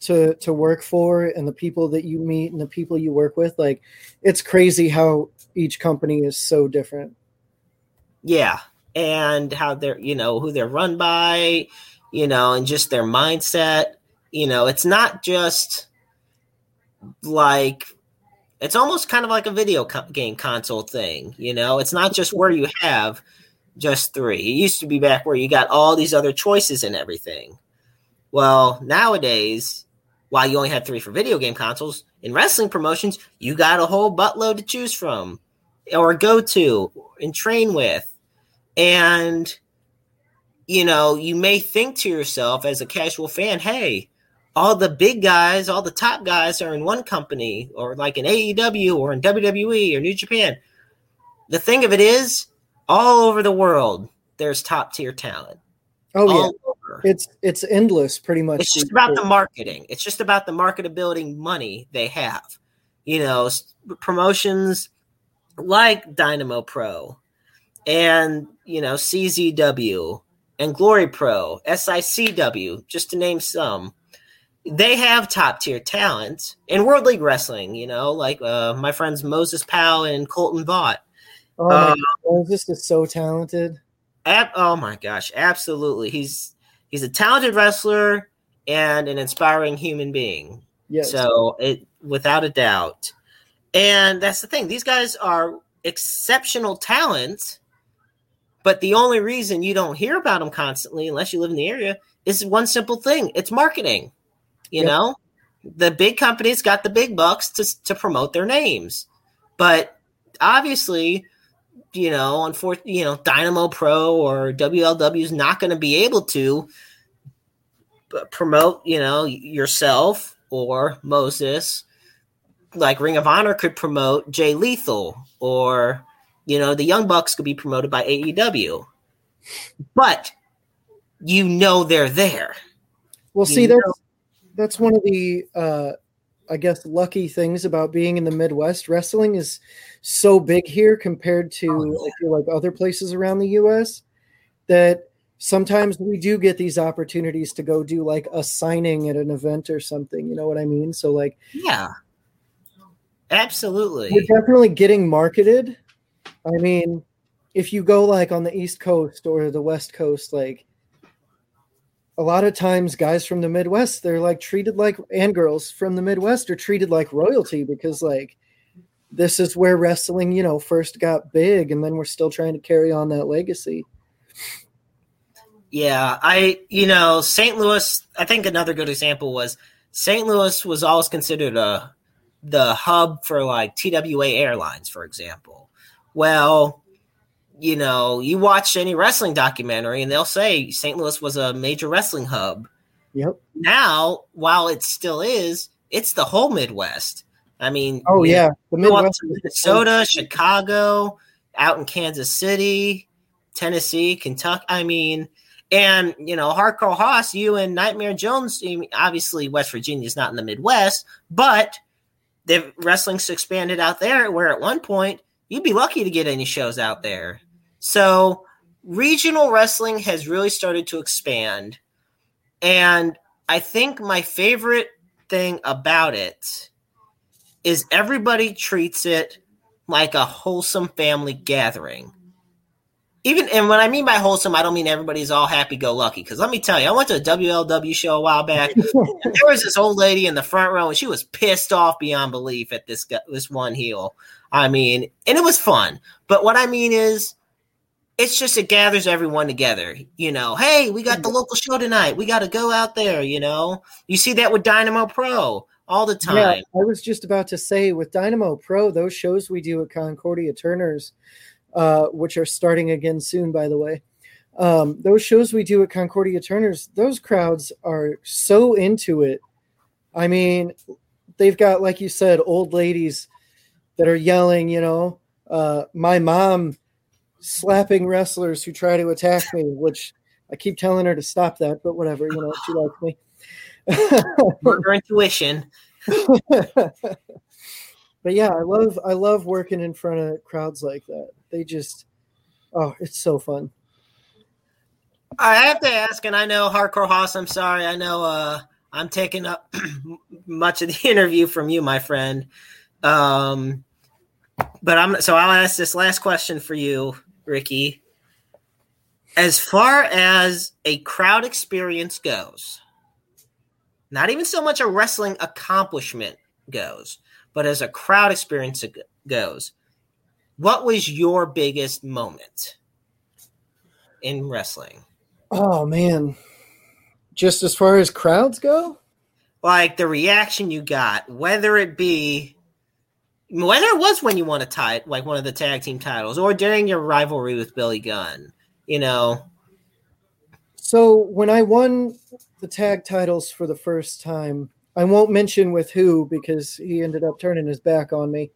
to to work for, and the people that you meet and the people you work with. Like, it's crazy how each company is so different. yeah, and how they're, you know, who they're run by, you know, and just their mindset. You know, it's not just like it's almost kind of like a video co- game console thing, you know. It's not just where you have just three. It used to be back where you got all these other choices and everything. Well, nowadays, while you only had three for video game consoles, in wrestling promotions, you got a whole buttload to choose from or go to and train with. And, you know, you may think to yourself as a casual fan, hey, all the big guys, all the top guys are in one company or like in AEW or in WWE or New Japan. The thing of it is, all over the world, there's top tier talent. Oh all yeah. It's it's endless pretty much. It's just about the marketing. It's just about the marketability money they have. You know, promotions like Dynamo Pro and, you know, CZW and Glory Pro, SICW, just to name some. They have top tier talent in World League Wrestling, you know, like uh, my friends Moses Powell and Colton Vaught. Oh, uh, Moses is so talented. Ab- oh my gosh, absolutely. He's he's a talented wrestler and an inspiring human being. Yes. So it without a doubt. And that's the thing. These guys are exceptional talent, but the only reason you don't hear about them constantly, unless you live in the area, is one simple thing it's marketing. You yep. know, the big companies got the big bucks to, to promote their names. But obviously, you know, unfortunately, you know, Dynamo Pro or WLW is not going to be able to promote, you know, yourself or Moses like Ring of Honor could promote Jay Lethal, or you know, the Young Bucks could be promoted by AEW. But you know they're there. Well, you see, know. that's that's one of the uh I guess lucky things about being in the Midwest. Wrestling is so big here compared to oh, yeah. feel like other places around the US that sometimes we do get these opportunities to go do like a signing at an event or something. You know what I mean? So like yeah, Absolutely. We're definitely getting marketed. I mean, if you go like on the East Coast or the West Coast, like a lot of times guys from the Midwest, they're like treated like and girls from the Midwest are treated like royalty because like this is where wrestling, you know, first got big and then we're still trying to carry on that legacy. Yeah, I you know, St. Louis, I think another good example was St. Louis was always considered a the hub for like TWA Airlines, for example. Well, you know, you watch any wrestling documentary and they'll say St. Louis was a major wrestling hub. Yep. Now, while it still is, it's the whole Midwest. I mean, oh yeah, the Midwest, Minnesota, Chicago, out in Kansas City, Tennessee, Kentucky. I mean, and you know, Hardcore Hoss, you and Nightmare Jones. obviously, West Virginia is not in the Midwest, but the wrestling's expanded out there where at one point you'd be lucky to get any shows out there. So regional wrestling has really started to expand. And I think my favorite thing about it is everybody treats it like a wholesome family gathering even and when I mean by wholesome, I don't mean everybody's all happy go lucky. Because let me tell you, I went to a WLW show a while back. there was this old lady in the front row, and she was pissed off beyond belief at this this one heel. I mean, and it was fun. But what I mean is, it's just it gathers everyone together. You know, hey, we got the local show tonight. We got to go out there. You know, you see that with Dynamo Pro all the time. Yeah, I was just about to say with Dynamo Pro, those shows we do at Concordia Turner's uh, which are starting again soon, by the way. Um, those shows we do at Concordia Turner's, those crowds are so into it. I mean, they've got, like you said, old ladies that are yelling, you know, uh, my mom slapping wrestlers who try to attack me, which I keep telling her to stop that, but whatever, you know, she likes me. Her intuition. but yeah, I love I love working in front of crowds like that. They just oh, it's so fun. I have to ask, and I know Hardcore Hoss, I'm sorry. I know uh, I'm taking up much of the interview from you, my friend. Um, but I'm so I'll ask this last question for you, Ricky. as far as a crowd experience goes, not even so much a wrestling accomplishment goes, but as a crowd experience goes, what was your biggest moment in wrestling? Oh man. Just as far as crowds go? Like the reaction you got, whether it be whether it was when you won a title, like one of the tag team titles, or during your rivalry with Billy Gunn, you know. So when I won the tag titles for the first time, I won't mention with who because he ended up turning his back on me.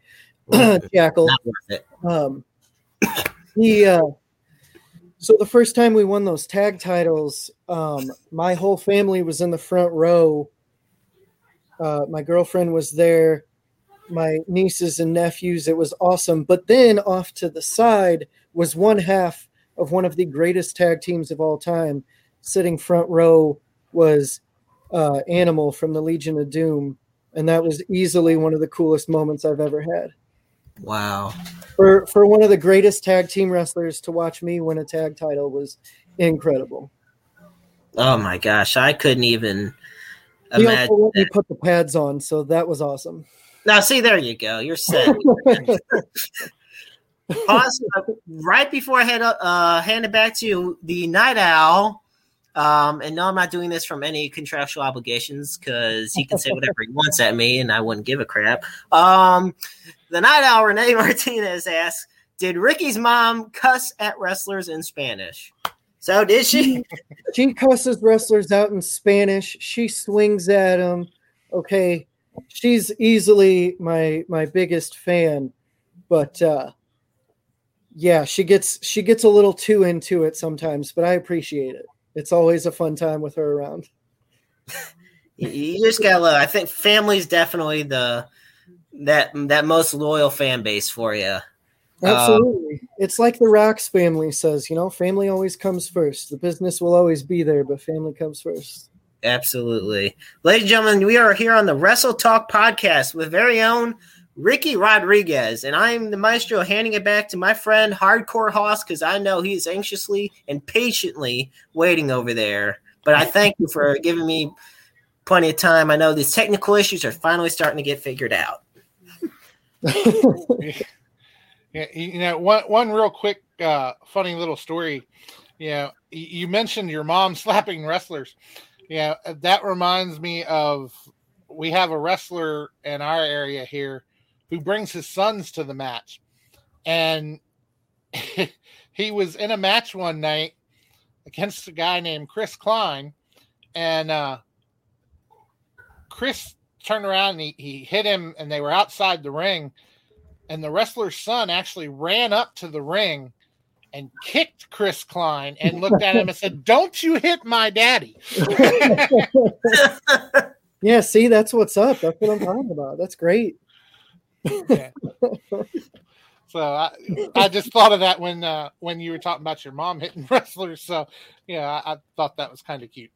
Jackal. Um, he uh, so the first time we won those tag titles, um, my whole family was in the front row. Uh, my girlfriend was there, my nieces and nephews. It was awesome. But then off to the side was one half of one of the greatest tag teams of all time. Sitting front row was uh, Animal from the Legion of Doom, and that was easily one of the coolest moments I've ever had. Wow. For for one of the greatest tag team wrestlers to watch me win a tag title was incredible. Oh my gosh, I couldn't even he imagine. Also let me put the pads on, so that was awesome. Now, see, there you go. You're set. Pause, uh, right before I head up, uh, hand it back to you, the Night Owl. Um, and no, I'm not doing this from any contractual obligations because he can say whatever he wants at me, and I wouldn't give a crap. Um, the Night Owl Renee Martinez asks, "Did Ricky's mom cuss at wrestlers in Spanish?" So did she? she cusses wrestlers out in Spanish. She swings at them. Okay, she's easily my my biggest fan, but uh, yeah, she gets she gets a little too into it sometimes, but I appreciate it. It's always a fun time with her around. you just gotta love. I think family's definitely the that that most loyal fan base for you. Absolutely. Um, it's like the Rocks family says, you know, family always comes first. The business will always be there, but family comes first. Absolutely. Ladies and gentlemen, we are here on the Wrestle Talk podcast with very own Ricky Rodriguez. And I'm the maestro handing it back to my friend Hardcore Hoss because I know he's anxiously and patiently waiting over there. But I thank you for giving me plenty of time. I know these technical issues are finally starting to get figured out. yeah, you know, one one real quick uh, funny little story. You know, you mentioned your mom slapping wrestlers. Yeah, that reminds me of we have a wrestler in our area here who brings his sons to the match. And he was in a match one night against a guy named Chris Klein. And uh, Chris turned around and he, he hit him, and they were outside the ring. And the wrestler's son actually ran up to the ring and kicked Chris Klein and looked at him and said, Don't you hit my daddy. yeah, see, that's what's up. That's what I'm talking about. That's great. Yeah. So I, I just thought of that when uh, when you were talking about your mom hitting wrestlers. So yeah, I, I thought that was kind of cute.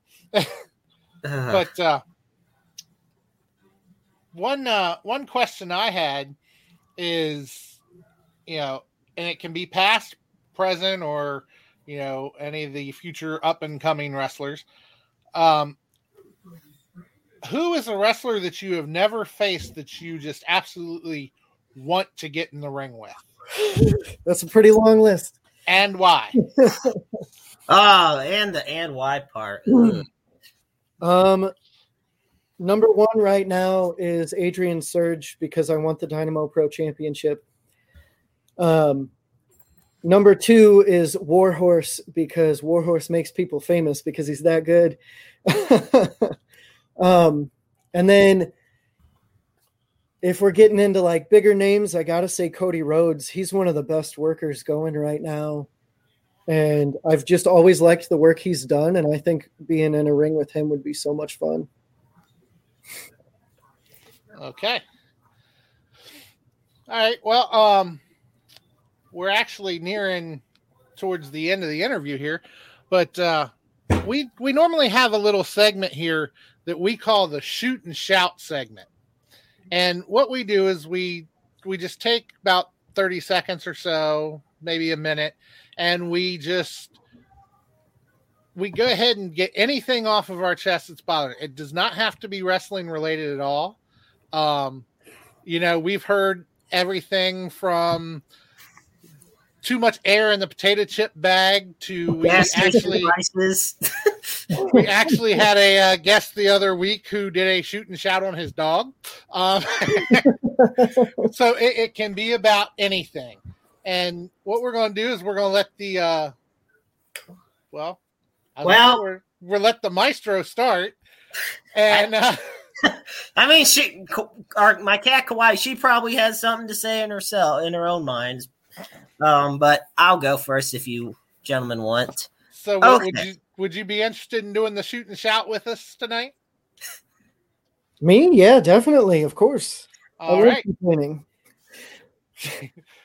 But uh, one uh, one question I had is, you know, and it can be past, present, or you know, any of the future up and coming wrestlers. Um, who is a wrestler that you have never faced that you just absolutely want to get in the ring with? That's a pretty long list. And why? oh, and the and why part. um, number one right now is Adrian Surge because I want the Dynamo Pro Championship. Um, number two is Warhorse because Warhorse makes people famous because he's that good. Um, and then if we're getting into like bigger names, I gotta say Cody Rhodes. He's one of the best workers going right now. And I've just always liked the work he's done, and I think being in a ring with him would be so much fun. Okay. All right. Well, um, we're actually nearing towards the end of the interview here, but uh, we we normally have a little segment here that we call the shoot and shout segment. And what we do is we we just take about 30 seconds or so, maybe a minute, and we just we go ahead and get anything off of our chest that's bothering. It does not have to be wrestling related at all. Um, you know, we've heard everything from too much air in the potato chip bag to we actually we actually had a uh, guest the other week who did a shoot and shout on his dog. Um, so it, it, can be about anything. And what we're going to do is we're going to let the uh, well, well, we're, we're let the maestro start. And uh, I mean, she, our, my cat Kawaii, she probably has something to say in herself, in her own mind. Um, but I'll go first if you gentlemen want. So, okay. would you would you be interested in doing the shoot and shout with us tonight? Me, yeah, definitely, of course. All right.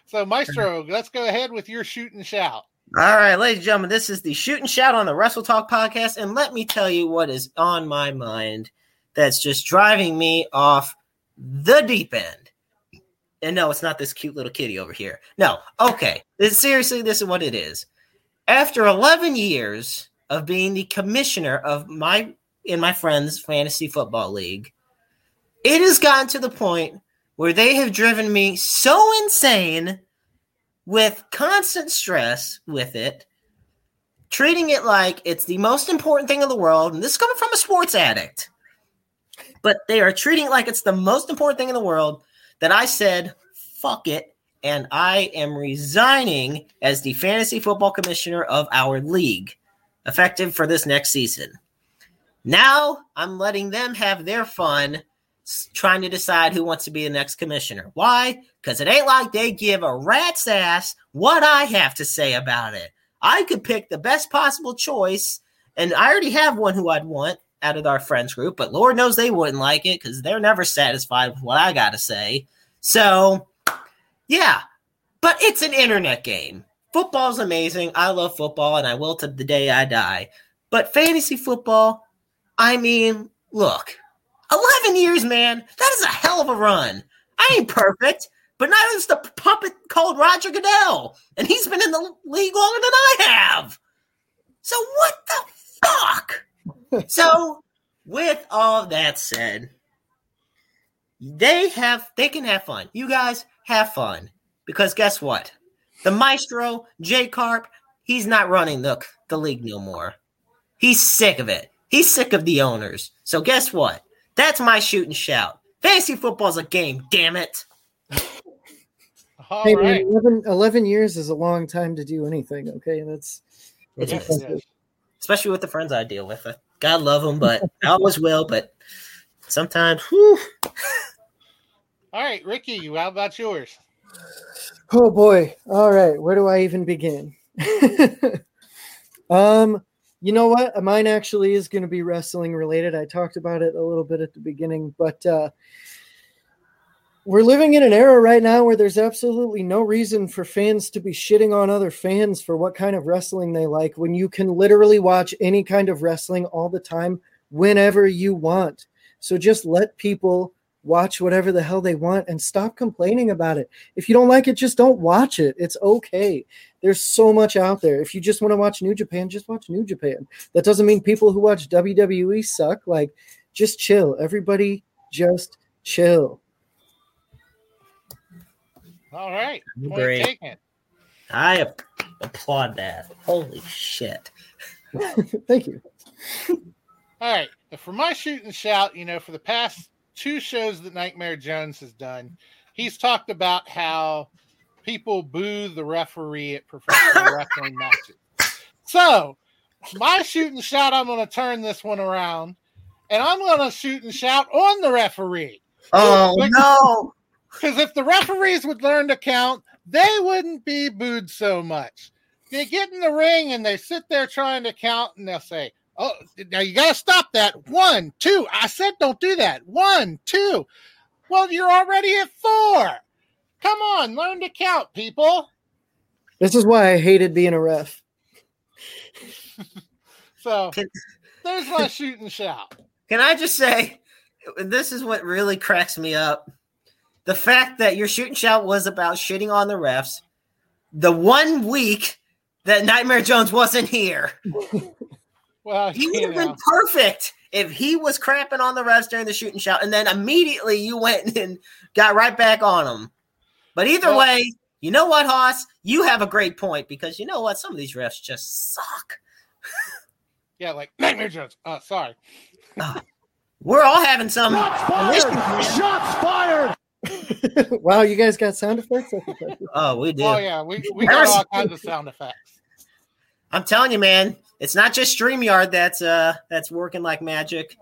so, Maestro, let's go ahead with your shoot and shout. All right, ladies and gentlemen, this is the shoot and shout on the Wrestle Talk podcast, and let me tell you what is on my mind that's just driving me off the deep end. And no, it's not this cute little kitty over here. No, okay. This, seriously, this is what it is. After 11 years of being the commissioner of my in my friend's fantasy football league, it has gotten to the point where they have driven me so insane with constant stress with it, treating it like it's the most important thing in the world. And this is coming from a sports addict but they are treating it like it's the most important thing in the world that I said, fuck it. And I am resigning as the fantasy football commissioner of our league, effective for this next season. Now I'm letting them have their fun trying to decide who wants to be the next commissioner. Why? Because it ain't like they give a rat's ass what I have to say about it. I could pick the best possible choice, and I already have one who I'd want, out of our friends group, but Lord knows they wouldn't like it because they're never satisfied with what I got to say. So, yeah, but it's an internet game. Football's amazing. I love football and I will to the day I die. But fantasy football, I mean, look, 11 years, man, that is a hell of a run. I ain't perfect, but neither is the puppet called Roger Goodell. And he's been in the league longer than I have. So what the fuck? So, with all that said, they have they can have fun. You guys have fun because guess what? The maestro Jay Carp, he's not running the the league no more. He's sick of it. He's sick of the owners. So guess what? That's my shoot and shout. Fantasy football's a game. Damn it. All hey, right. man, 11, 11, years is a long time to do anything. Okay, that's, that's especially with the friends I deal with. God love them, but I always will. But sometimes, whew. All right, Ricky, how about yours? Oh boy. All right, where do I even begin? um, you know what? Mine actually is going to be wrestling related. I talked about it a little bit at the beginning, but uh, we're living in an era right now where there's absolutely no reason for fans to be shitting on other fans for what kind of wrestling they like when you can literally watch any kind of wrestling all the time whenever you want. So just let people watch whatever the hell they want and stop complaining about it. If you don't like it, just don't watch it. It's okay. There's so much out there. If you just want to watch New Japan, just watch New Japan. That doesn't mean people who watch WWE suck. Like, just chill. Everybody just chill. All right. Point taken. I applaud that. Holy shit. Thank you. All right. For my shoot and shout, you know, for the past two shows that Nightmare Jones has done, he's talked about how people boo the referee at professional wrestling matches. So, my shoot and shout, I'm going to turn this one around and I'm going to shoot and shout on the referee. Oh, no. Because if the referees would learn to count, they wouldn't be booed so much. They get in the ring and they sit there trying to count, and they'll say, "Oh, now you got to stop that. One, two. I said don't do that. One, two. Well, you're already at four. Come on, learn to count, people." This is why I hated being a ref. so there's my shoot and shout. Can I just say, this is what really cracks me up the fact that your shoot and shout was about shitting on the refs, the one week that Nightmare Jones wasn't here. Well, he would have been perfect if he was crapping on the refs during the shoot and shout, and then immediately you went and got right back on him. But either Well- way, you know what, Hoss? You have a great point because you know what? Some of these refs just suck. yeah, like Nightmare Jones. Uh, sorry. We're all having some. Shots fired! Shots fired! wow, you guys got sound effects? Oh, we do. Oh yeah, we we got all kinds of sound effects. I'm telling you, man, it's not just StreamYard that's uh that's working like magic.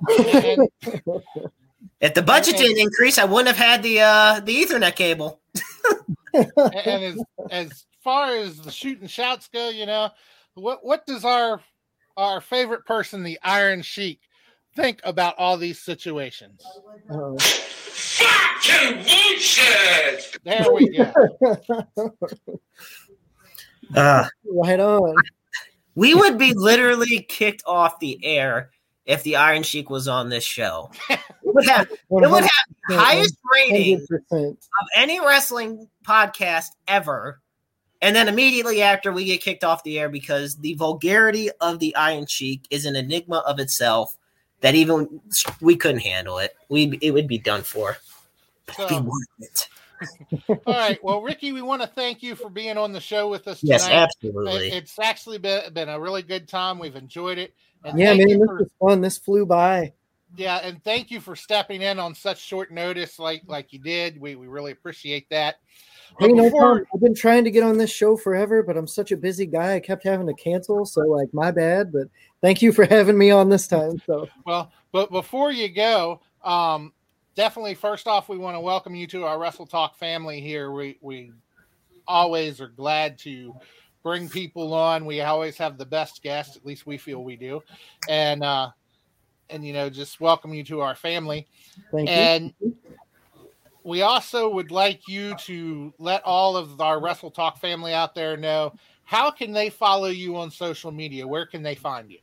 If the budget And- didn't increase, I wouldn't have had the uh the Ethernet cable. and as as far as the shoot and shouts go, you know, what what does our our favorite person, the Iron Sheik, think about all these situations? Uh, There we go. Uh, right on. we would be literally kicked off the air if the Iron Sheik was on this show. It would have it would have the highest rating 100%. of any wrestling podcast ever. And then immediately after we get kicked off the air because the vulgarity of the Iron Sheik is an enigma of itself that even we couldn't handle it. We it would be done for. But it'd be So- worth it. All right. Well, Ricky, we want to thank you for being on the show with us Yes, tonight. absolutely. It- It's actually been, been a really good time. We've enjoyed it. And Yeah, thank man, you this for- was fun. This flew by. Yeah, and thank you for stepping in on such short notice, like like you did. We we really appreciate that. Hey, no problem. I've been trying to get on this show forever, but I'm such a busy guy. I kept having to cancel, so like my bad. But thank you for having me on this time. So Well, but before you go, um, definitely first off, we want to welcome you to our Wrestle Talk family here. We we always are glad to bring people on. We always have the best guests, at least we feel we do, and uh, and you know just welcome you to our family. thank you. And we also would like you to let all of our Wrestle Talk family out there know how can they follow you on social media? Where can they find you?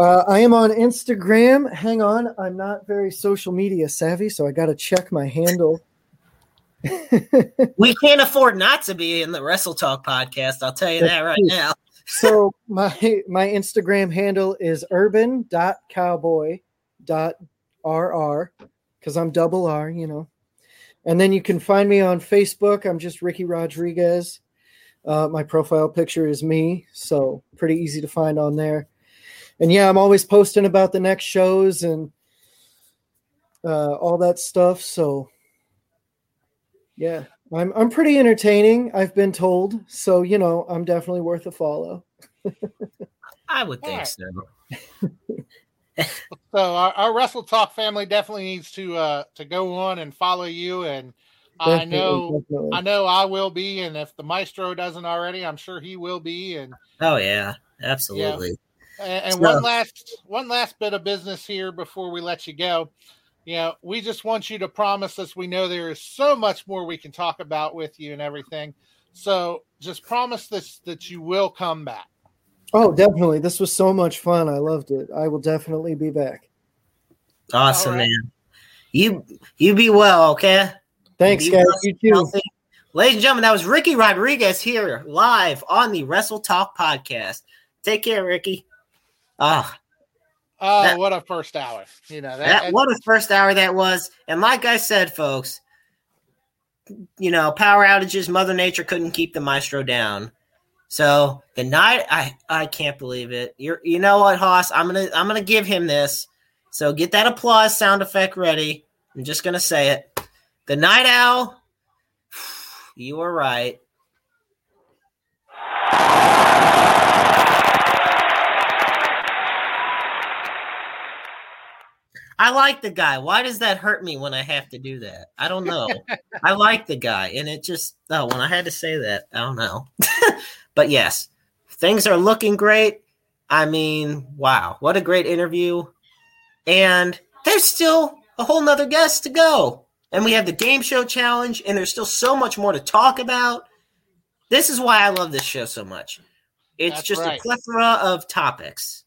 Uh, I am on Instagram. Hang on, I'm not very social media savvy, so I got to check my handle. We can't afford not to be in the Wrestle Talk podcast. I'll tell you that right now. so my my Instagram handle is urban.cowboy.rr because I'm double R, you know. And then you can find me on Facebook. I'm just Ricky Rodriguez. Uh, my profile picture is me, so pretty easy to find on there. And yeah, I'm always posting about the next shows and uh, all that stuff. So yeah, I'm I'm pretty entertaining. I've been told, so you know, I'm definitely worth a follow. I would think so. So our, our Wrestle Talk family definitely needs to uh to go on and follow you. And I know definitely. I know I will be. And if the maestro doesn't already I'm sure he will be. And Oh yeah, absolutely. and, and So- one last one last bit of business here before we let you go. You know we just want you to promise us we know there is so much more we can talk about with you and everything. So just promise this that you will come back Oh, definitely. This was so much fun. I loved it. I will definitely be back. Awesome, All right. man. You you be well, okay? Thanks, Be guys. well, You too. healthy. Ladies and gentlemen, that was Ricky Rodriguez here live on the Wrestle Talk podcast. Take care, Ricky. Ah, oh That- what a first hour you know that, that what a first hour that was. And like I said, folks, you know, power outages, Mother Nature couldn't keep the maestro down. So the night I I can't believe it. You're you know what, Hoss? I'm gonna I'm gonna give him this. So get that applause sound effect ready. I'm just gonna say it. The night owl, you were right. I like the guy. Why does that hurt me when I have to do that? I don't know. I like the guy, and it just oh, when I had to say that, I don't know. but yes, things are looking great. I mean, wow, what a great interview! And there's still a whole nother guest to go, and we have the game show challenge, and there's still so much more to talk about. This is why I love this show so much. It's That's just right. a plethora of topics.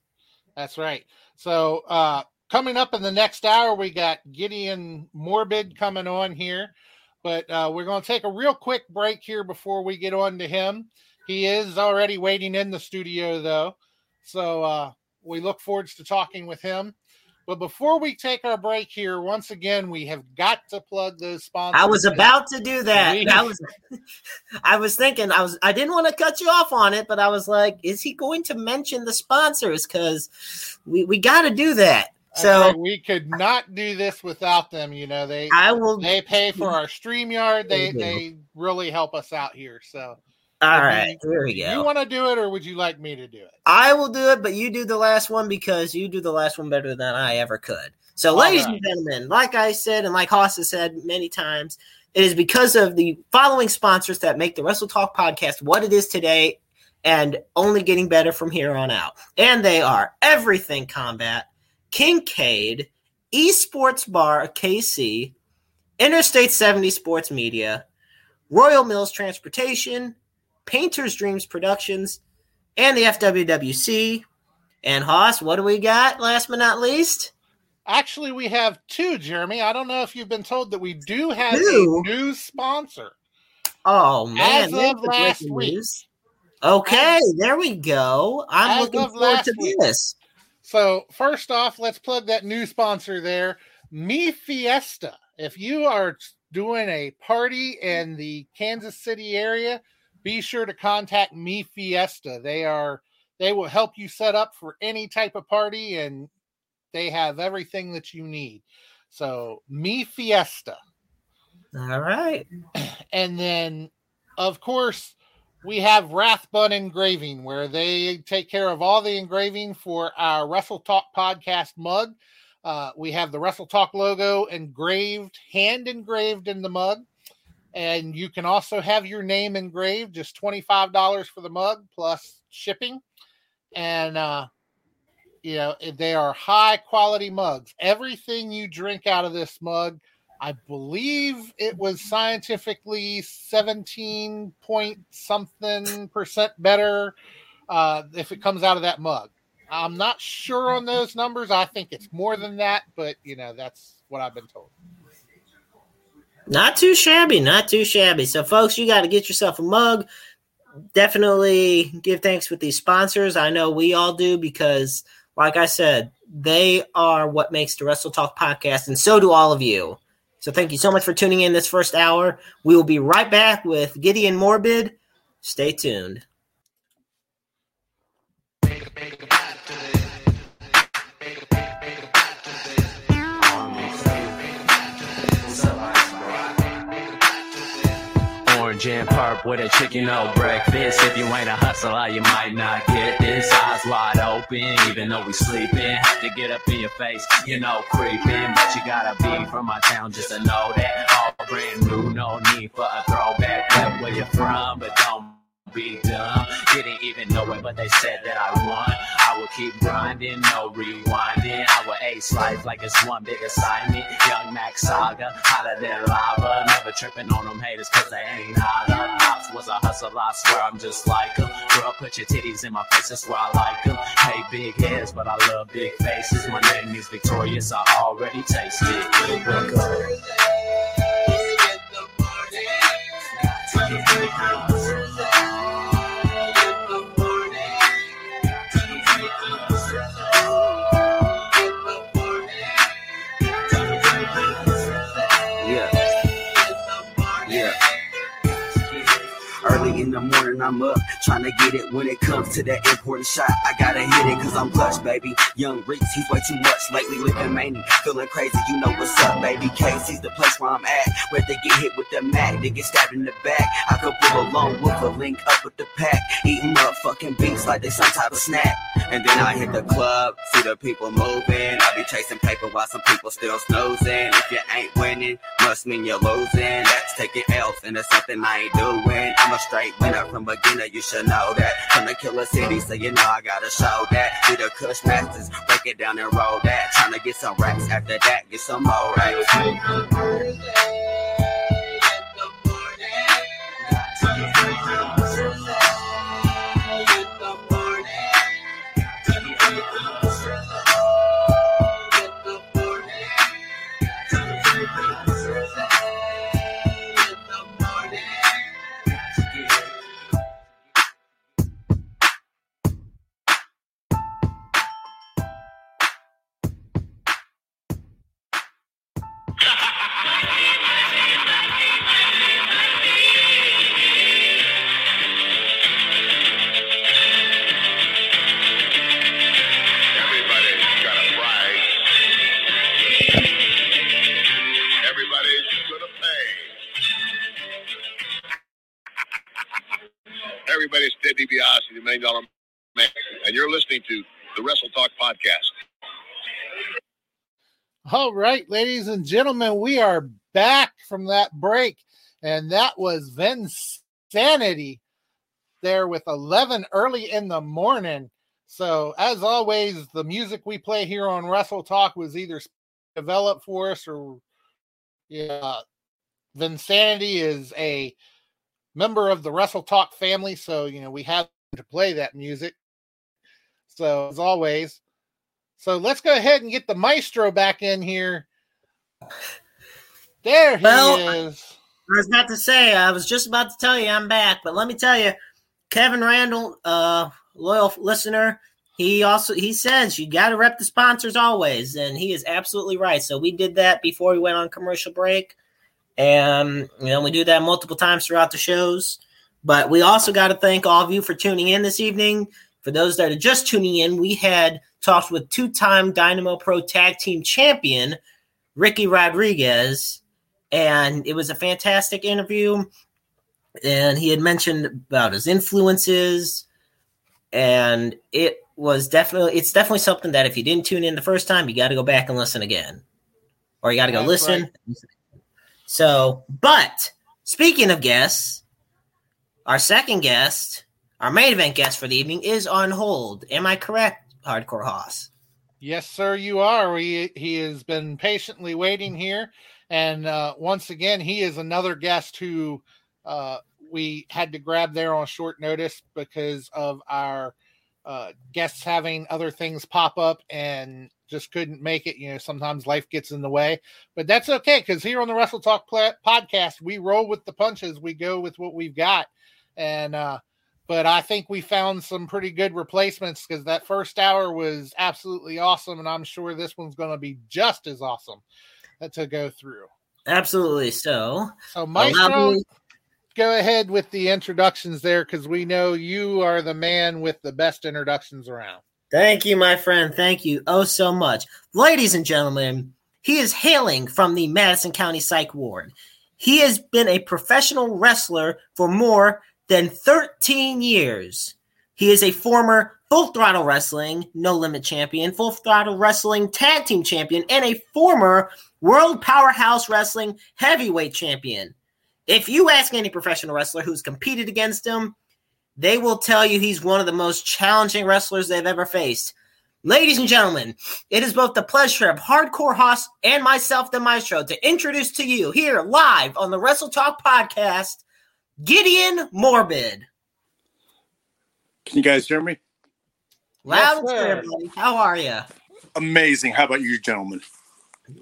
That's right. So uh coming up in the next hour, we got Gideon Morbid coming on here, but uh, we're going to take a real quick break here before we get on to him. He is already waiting in the studio though, so uh, we look forward to talking with him. But before we take our break here, once again, we have got to plug those sponsors. I was about to do that. We- I was, I was thinking, I was, I didn't want to cut you off on it, but I was like, is he going to mention the sponsors? Because we we got to do that. So right, we could not do this without them. You know, they I will. they pay for our StreamYard. They They they really help us out here. So All right, you- here we go. you want to do it, or would you like me to do it? I will do it, but you do the last one because you do the last one better than I ever could. So, All ladies right. and gentlemen, like I said, and like Hoss has said many times, it is because of the following sponsors that make the Wrestle Talk podcast what it is today and only getting better from here on out. And they are Everything Combat, Kincaid, Esports Bar KC, Interstate 70 Sports Media, Royal Mills Transportation, Painter's Dreams Productions, and the FWWC. And Hoss, what do we got last but not least? Actually, we have two, Jeremy. I don't know if you've been told that we do have Two? a new sponsor. Oh man, As there's of last week. news. Okay, there we go. I'm looking forward to week. this. So first off, let's plug that new sponsor there, Me Fiesta. If you are doing a party in the Kansas City area, be sure to contact Me Fiesta. They are they will help you set up for any type of party and they have everything that you need. So Me Fiesta. All right. And then, of course, we have Rathbun Engraving, where they take care of all the engraving for our Wrestle Talk podcast mug. Uh, we have the Wrestle Talk logo engraved, hand engraved in the mug. And you can also have your name engraved, just $25 for the mug plus shipping. And, uh, you know, they are high quality mugs. Everything you drink out of this mug I believe it was scientifically 17 point something percent better uh, if it comes out of that mug. I'm not sure on those numbers. I think it's more than that, but you know, that's what I've been told. Not too shabby, not too shabby. So, folks, you got to get yourself a mug. Definitely give thanks with these sponsors. I know we all do because, like I said, they are what makes the Wrestle Talk podcast, and so do all of you. So, thank you so much for tuning in this first hour. We will be right back with Gideon Morbid. Stay tuned. Orange and purp with a chicken oat breakfast. If you ain't a hustler, you might not get this. Eyes wide open, even though we sleeping. Have to get up in your face, you know, creeping. But you gotta be from my town just to know that. All brand new, no need for a throwback. Left where you're from, but don't be dumb. Didn't even know it, but they said that I won. Will keep grinding, no rewinding. I will ace life like it's one big assignment. Young Max Saga, hotter than lava. Never tripping on them haters cause they ain't hotter. Pops was a hustle, I swear I'm just like him. Girl, put your titties in my face, that's where I like them. Hey, big heads, but I love big faces. My name is Victorious, I already tasted it. Yeah. In the morning, I'm up trying to get it when it comes to that important shot. I gotta hit it cause I'm clutch, baby. Young Reeks, he's way too much lately. Living mania, feeling crazy. You know what's up, baby. Casey's the place where I'm at. Where they get hit with the Mac, they get stabbed in the back. I could pull along with a link up with the pack. Eating motherfucking beats like they some type of snack. And then I hit the club, see the people moving. I be chasing paper while some people still snoozing. If you ain't winning, must mean you're losing. That's taking L's, and it's something I ain't doing. I'm a straight winner from beginner, you should know that. From the killer city, so you know I gotta show that. Be the Kush Masters, break it down and roll that. Trying to get some racks after that, get some more racks. Ladies and gentlemen, we are back from that break, and that was Vinsanity there with 11 early in the morning. So, as always, the music we play here on Wrestle Talk was either developed for us or yeah, Vinsanity is a member of the Wrestle Talk family, so you know we have to play that music. So as always, so let's go ahead and get the maestro back in here. There he Well, is. I was about to say, I was just about to tell you I'm back, but let me tell you, Kevin Randall, uh, loyal listener, he also he says you got to rep the sponsors always, and he is absolutely right. So we did that before we went on commercial break, and you know we do that multiple times throughout the shows. But we also got to thank all of you for tuning in this evening. For those that are just tuning in, we had talked with two-time Dynamo Pro Tag Team Champion Ricky Rodriguez, and it was a fantastic interview. And he had mentioned about his influences, and it was definitely it's definitely something that if you didn't tune in the first time, you got to go back and listen again, or you got to go That's listen. So, but speaking of guests, our second guest, our main event guest for the evening, is on hold. Am I correct, Hardcore Hoss? Yes, sir, you are. He he has been patiently waiting here, and uh, once again, he is another guest who uh, we had to grab there on short notice because of our uh, guests having other things pop up and just couldn't make it. You know, sometimes life gets in the way, but that's okay because here on the Wrestle Talk pla- podcast, we roll with the punches. We go with what we've got, and uh, but I think we found some pretty good replacements because that first hour was absolutely awesome, and I'm sure this one's going to be just as awesome uh, to go through. Absolutely. So, So, Maestro, me- go ahead with the introductions there because we know you are the man with the best introductions around. Thank you, my friend. Thank you oh so much. Ladies and gentlemen, he is hailing from the Madison County Psych Ward. He has been a professional wrestler for more than 13 years. He is a former Full Throttle Wrestling No Limit champion, Full Throttle Wrestling Tag Team champion, and a former World Powerhouse Wrestling Heavyweight champion. If you ask any professional wrestler who's competed against him, they will tell you he's one of the most challenging wrestlers they've ever faced. Ladies and gentlemen, it is both the pleasure of Hardcore Hoss and myself, the Maestro, to introduce to you here live on the Wrestle Talk podcast, Gideon Morbid. Can you guys hear me? Loud Yes, and clear, buddy. How are you? Amazing. How about you, gentlemen?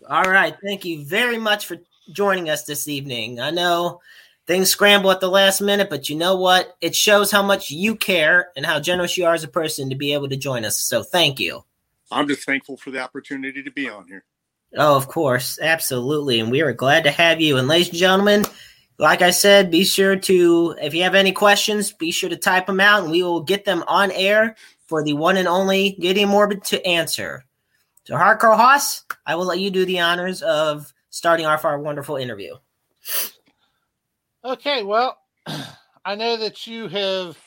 All right. Thank you very much for joining us this evening. I know things scramble at the last minute, but you know what? It shows how much you care and how generous you are as a person to be able to join us. So thank you. I'm just thankful for the opportunity to be on here. Oh, of course. Absolutely. And we are glad to have you. And ladies and gentlemen, like I said, be sure to, if you have any questions, be sure to type them out and we will get them on air for the one and only Gideon Morbid to answer. So, Hardcore Hoss, I will let you do the honors of starting off our wonderful interview. Okay, well, I know that you have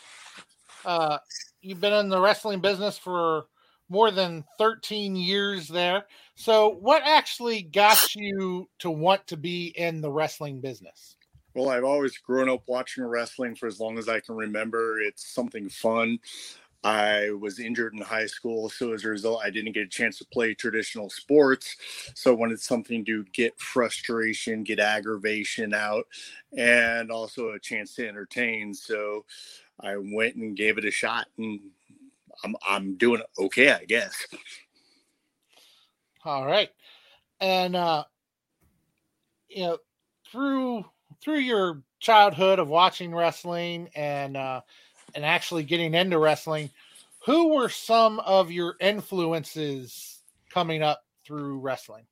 uh, you've been in the wrestling business for more than 13 years there. So, what actually got you to want to be in the wrestling business? Well, I've always grown up watching wrestling for as long as I can remember. It's something fun. I was injured in high school, so as a result, I didn't get a chance to play traditional sports. So I wanted something to get frustration, get aggravation out, and also a chance to entertain. So I went and gave it a shot, and I'm I'm doing okay, I guess. All right. And uh you know, through through your childhood of watching wrestling and uh and actually getting into wrestling, who were some of your influences coming up through wrestling?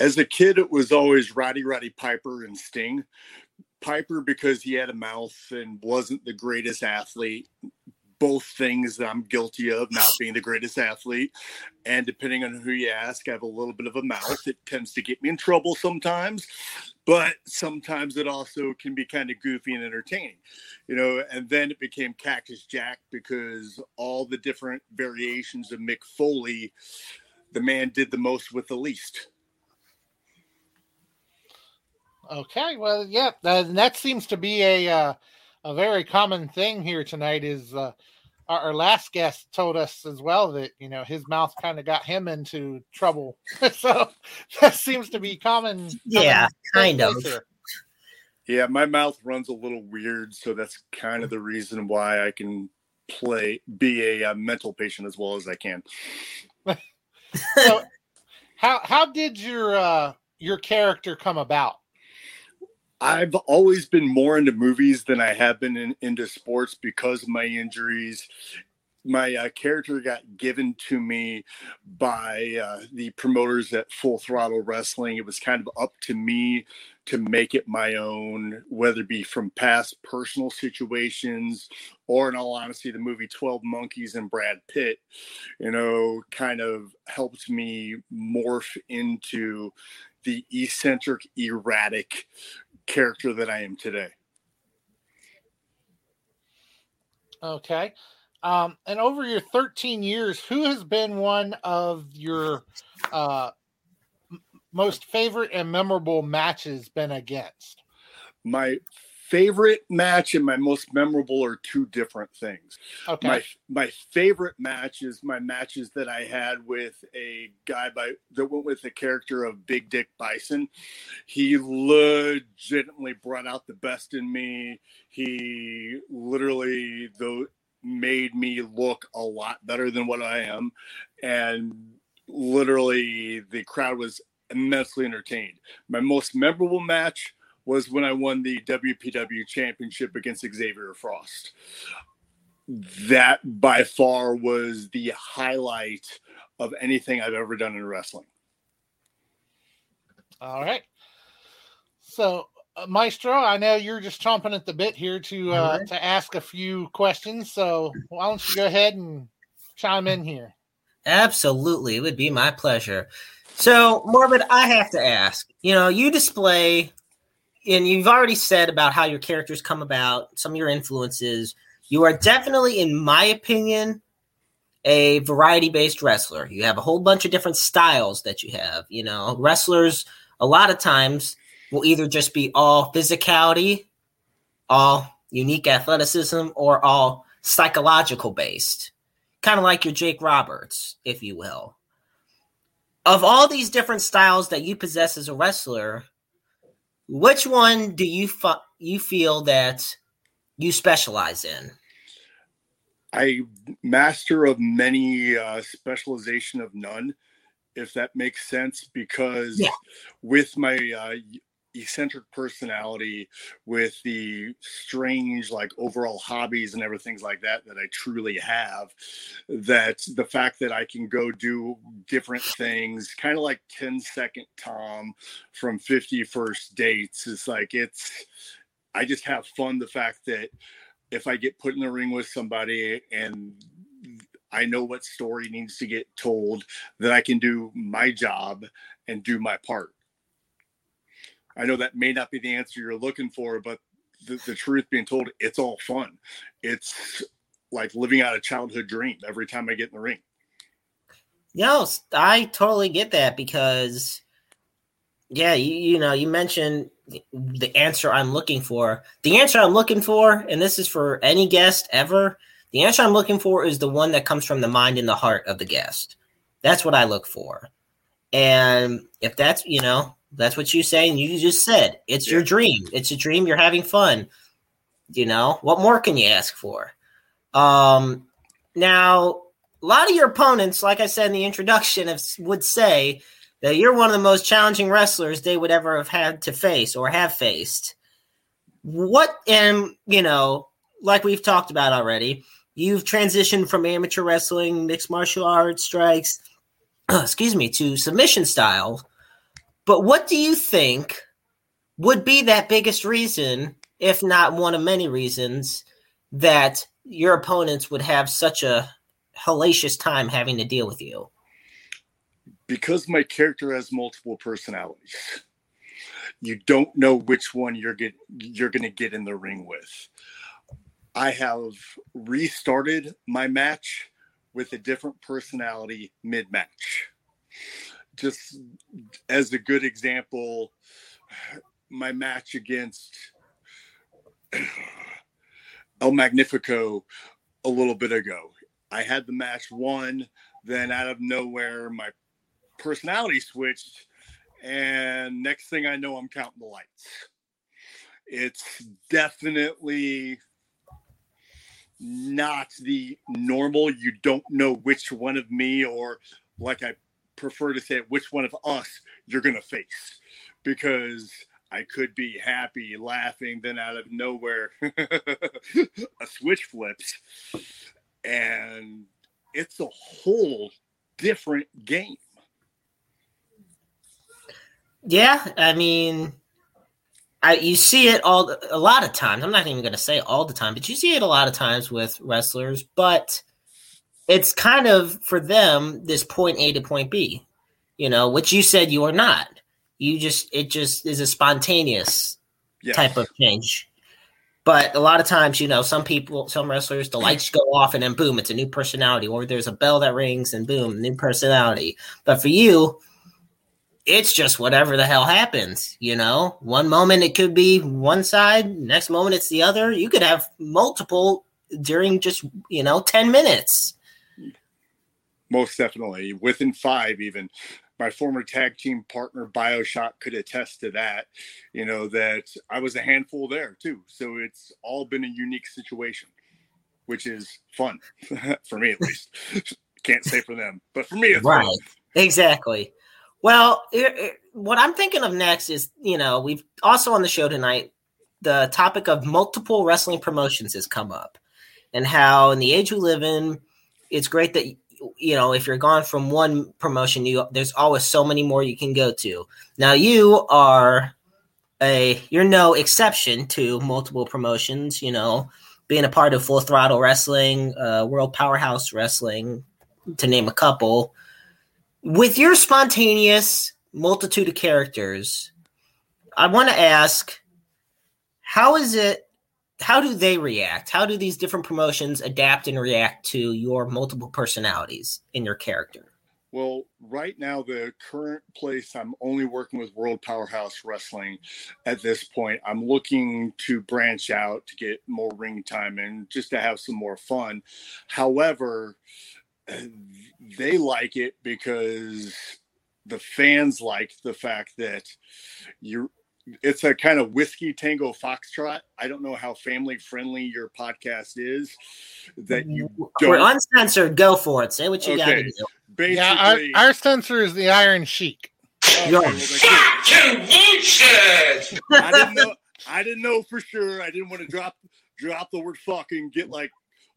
as a kid, it was always Roddy Roddy Piper and Sting. Piper because he had a mouth and wasn't the greatest athlete. Both things that I'm guilty of, not being the greatest athlete. And depending on who you ask, I have a little bit of a mouth. It tends to get me in trouble sometimes. but sometimes it also can be kind of goofy and entertaining, you know. And then it became Cactus Jack because all the different variations of Mick Foley, the man did the most with the least. Okay, well, yeah, that, that seems to be a uh, a very common thing here tonight. Is uh, our, our, last guest told us as well that you know his mouth kind of got him into trouble, so that seems to be common. Yeah, kind of. Here. Yeah, my mouth runs a little weird, so that's kind of the reason why I can play be a, a uh, mental patient as well as I can. so, how how did your uh, your character come about? I've always been more into movies than I have been in, into sports because of my injuries. My uh, character got given to me by uh, the promoters at Full Throttle Wrestling. It was kind of up to me to make it my own, whether it be from past personal situations or, in all honesty, the movie 12 Monkeys and Brad Pitt, you know, kind of helped me morph into the eccentric, erratic character that I am today. Okay. Um, and over your 13 years, who has been one of your uh, most favorite and memorable matches been against? My favorite match and my most memorable are two different things. Okay. My my favorite match is my matches that I had with a guy by that went with the character of Big Dick Bison. He legitimately brought out the best in me. He literally though made me look a lot better than what I am and literally the crowd was immensely entertained. My most memorable match was when I won the WPW championship against Xavier Frost. That by far was the highlight of anything I've ever done in wrestling. All right. So, uh, Maestro, I know you're just chomping at the bit here to uh, right. to ask a few questions. So, why don't you go ahead and chime in here? Absolutely, it would be my pleasure. So, Morbid, I have to ask. You know, you display and you've already said about how your characters come about, some of your influences. You are definitely, in my opinion, a variety based wrestler. You have a whole bunch of different styles that you have. You know, wrestlers a lot of times will either just be all physicality, all unique athleticism, or all psychological based. Kind of like your Jake Roberts, if you will. Of all these different styles that you possess as a wrestler, which one do you fu- you feel that you specialize in? I master of many, uh, specialization of none, if that makes sense. Because yeah. with my uh, eccentric personality with the strange like overall hobbies and everything like that that I truly have that the fact that I can go do different things kind of like 10 second Tom from 50 first dates is like it's I just have fun the fact that if I get put in the ring with somebody and I know what story needs to get told that I can do my job and do my part I know that may not be the answer you're looking for, but the, the truth being told, it's all fun. It's like living out a childhood dream every time I get in the ring. No, I totally get that because, yeah, you, you know, you mentioned the answer I'm looking for. The answer I'm looking for, and this is for any guest ever, the answer I'm looking for is the one that comes from the mind and the heart of the guest. That's what I look for. And if that's, you know, that's what you say, and you just said it's yeah. your dream. It's a dream. You're having fun. You know what more can you ask for? Um, now a lot of your opponents, like I said in the introduction, have, would say that you're one of the most challenging wrestlers they would ever have had to face or have faced. What and you know, like we've talked about already, you've transitioned from amateur wrestling, mixed martial arts, strikes, excuse me, to submission style but what do you think would be that biggest reason, if not one of many reasons, that your opponents would have such a hellacious time having to deal with you? Because my character has multiple personalities. you don't know which one you're get you're going to get in the ring with. I have restarted my match with a different personality mid match. Just as a good example, my match against El Magnifico a little bit ago. I had the match won, then out of nowhere, my personality switched, and next thing I know, I'm counting the lights. It's definitely not the normal. You don't know which one of me, or like I prefer to say which one of us you're going to face because I could be happy, laughing, then out of nowhere, a switch flips. And it's a whole different game. Yeah, I mean, I you see it all a lot of times. I'm not even going to say all the time, but you see it a lot of times with wrestlers. But it's kind of for them this point A to point B, you know, which you said you are not. You just it just is a spontaneous yes. type of change. But a lot of times, you know, some people, some wrestlers, the lights go off and then boom, it's a new personality, or there's a bell that rings and boom, new personality. But for you, it's just whatever the hell happens, you know. One moment it could be one side, next moment it's the other. You could have multiple during just, you know, 10 minutes. Most definitely. Within 5 even. My former tag team partner BioShock could attest to that, you know, that I was a handful there too. So it's all been a unique situation, which is fun for me at least. Can't say for them, but for me it's right. Fun. Exactly. Well, it, it, what I'm thinking of next is, you know, we've also on the show tonight, the topic of multiple wrestling promotions has come up and how in the age we live in, it's great that, you know, if you're gone from one promotion, you there's always so many more you can go to. Now, you are a, you're no exception to multiple promotions, you know, being a part of Full Throttle Wrestling, uh, World Powerhouse Wrestling, to name a couple with your spontaneous multitude of characters, I want to ask how is it how do they react? How do these different promotions adapt and react to your multiple personalities in your character? Well, right now, the current place I'm only working with World Powerhouse Wrestling at this point. I'm looking to branch out to get more ring time and just to have some more fun. However, they like it because the fans like the fact that you it's a kind of whiskey tango foxtrot. I don't know how family friendly your podcast is. That you mm. don't. We're uncensored. Go for it. Say what you okay. got to do. Basically, yeah, our, our censor is the Iron Sheik. Okay, well, I didn't know. I didn't know for sure. I didn't want to drop drop the word fuck and get like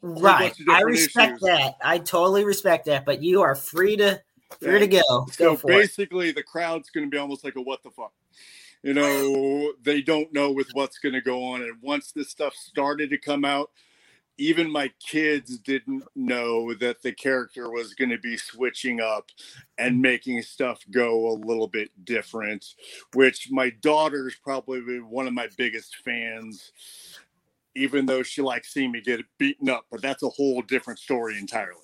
Right. I respect issues. that. I totally respect that. But you are free to free yeah. to go. So go basically, it. the crowd's going to be almost like a what the fuck. You know, they don't know with what's going to go on. And once this stuff started to come out, even my kids didn't know that the character was going to be switching up and making stuff go a little bit different, which my daughter's probably one of my biggest fans even though she likes seeing me get beaten up, but that's a whole different story entirely.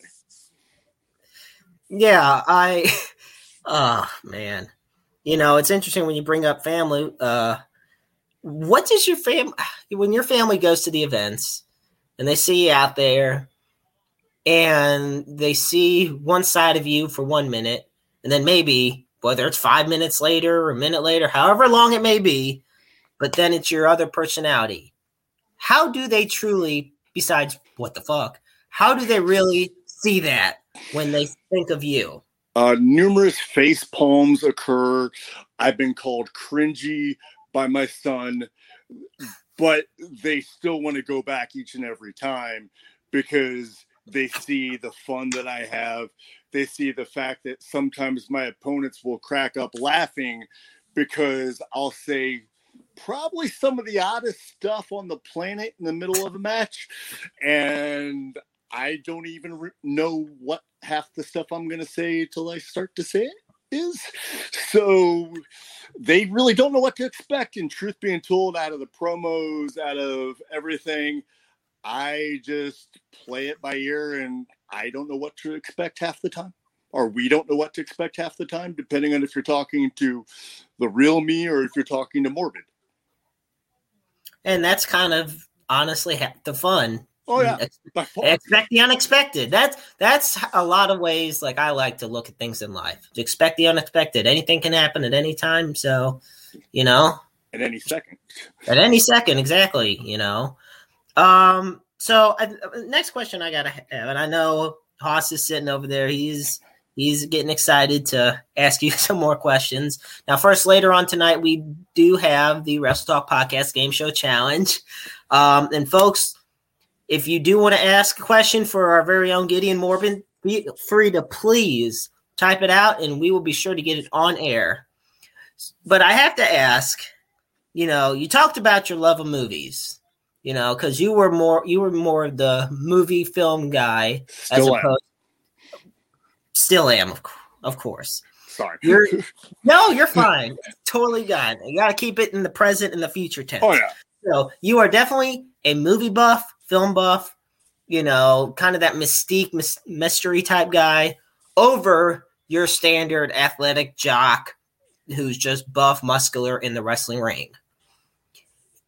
Yeah, I oh man. You know, it's interesting when you bring up family. Uh what does your fam when your family goes to the events and they see you out there and they see one side of you for one minute and then maybe whether it's five minutes later or a minute later, however long it may be, but then it's your other personality how do they truly, besides what the fuck, how do they really see that when they think of you? Uh, numerous face palms occur. I've been called cringy by my son, but they still want to go back each and every time because they see the fun that I have. They see the fact that sometimes my opponents will crack up laughing because I'll say probably some of the oddest stuff on the planet in the middle of a match. And I don't even re- know what half the stuff I'm going to say till I start to say it. is. So they really don't know what to expect. And truth being told, out of the promos, out of everything, I just play it by ear and I don't know what to expect half the time. Or we don't know what to expect half the time, depending on if you're talking to the real me or if you're talking to Morbid. And that's kind of honestly the fun. Oh yeah, expect the unexpected. That's that's a lot of ways. Like I like to look at things in life. To expect the unexpected. Anything can happen at any time. So, you know, at any second. At any second, exactly. You know. Um. So uh, next question I gotta have, and I know Hoss is sitting over there. He's he's getting excited to ask you some more questions. Now, first, later on tonight, we do have the Wrestle Talk Podcast Game Show Challenge. Um, and folks, if you do want to ask a question for our very own Gideon Morbid, be free to please type it out and we will be sure to get it on air. But I have to ask, you know, you talked about your love of movies, you know, because you were more you were more of the movie film guy still as opposed am. still am of, of course. Sorry. You're no, you're fine. totally fine. You gotta keep it in the present and the future tense. Oh yeah. So you are definitely a movie buff, film buff, you know, kind of that mystique, mystery type guy over your standard athletic jock who's just buff, muscular in the wrestling ring.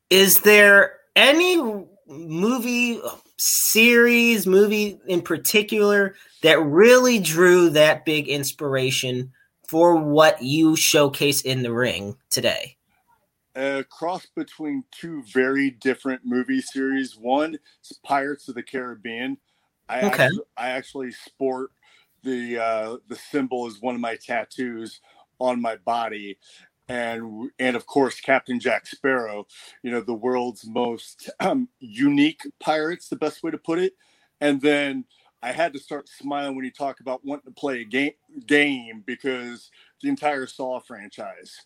Is there any movie series, movie in particular, that really drew that big inspiration for what you showcase in the ring today? A cross between two very different movie series. One is Pirates of the Caribbean. I okay. actually, I actually sport the uh, the symbol as one of my tattoos on my body, and and of course Captain Jack Sparrow. You know the world's most um, unique pirates, the best way to put it. And then I had to start smiling when you talk about wanting to play a game game because the entire Saw franchise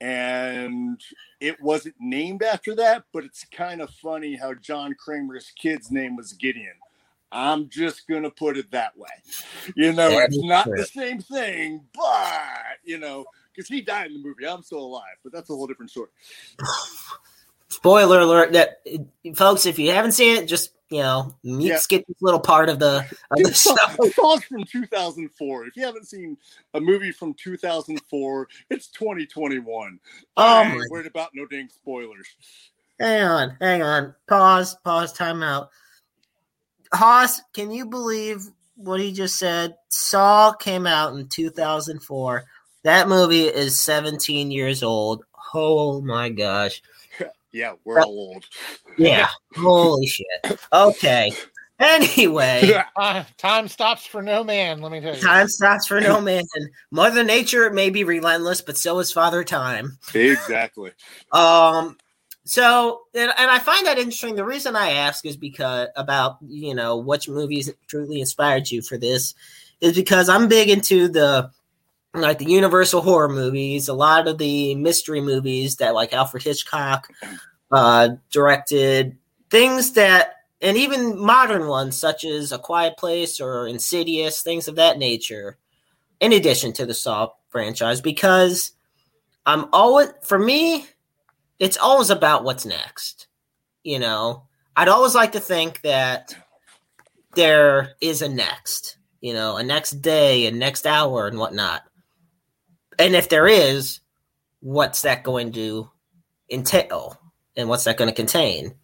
and it wasn't named after that, but it's kind of funny how John Kramer's kid's name was Gideon. I'm just gonna put it that way. You know, that it's not true. the same thing, but you know, because he died in the movie. I'm still alive, but that's a whole different story. Spoiler alert! That folks, if you haven't seen it, just you know, yeah. skip this little part of the of the stuff. Songs from 2004. If you haven't seen a movie from 2004, it's 2021. Oh, I worried about no dang spoilers. Hang on, hang on. Pause. Pause. Time out. Hoss, can you believe what he just said? Saw came out in 2004. That movie is 17 years old. Oh my gosh. Yeah, we're all old. Yeah. Holy shit. Okay. Anyway, uh, time stops for no man. Let me tell you. Time stops for no man. Mother Nature may be relentless, but so is Father Time. Exactly. um. So, and, and I find that interesting. The reason I ask is because about you know which movies truly inspired you for this is because I'm big into the like the Universal horror movies, a lot of the mystery movies that like Alfred Hitchcock uh, directed, things that, and even modern ones such as A Quiet Place or Insidious, things of that nature, in addition to the Saw franchise, because I'm always, for me, it's always about what's next. You know, I'd always like to think that there is a next, you know, a next day, a next hour, and whatnot and if there is, what's that going to entail and what's that going to contain?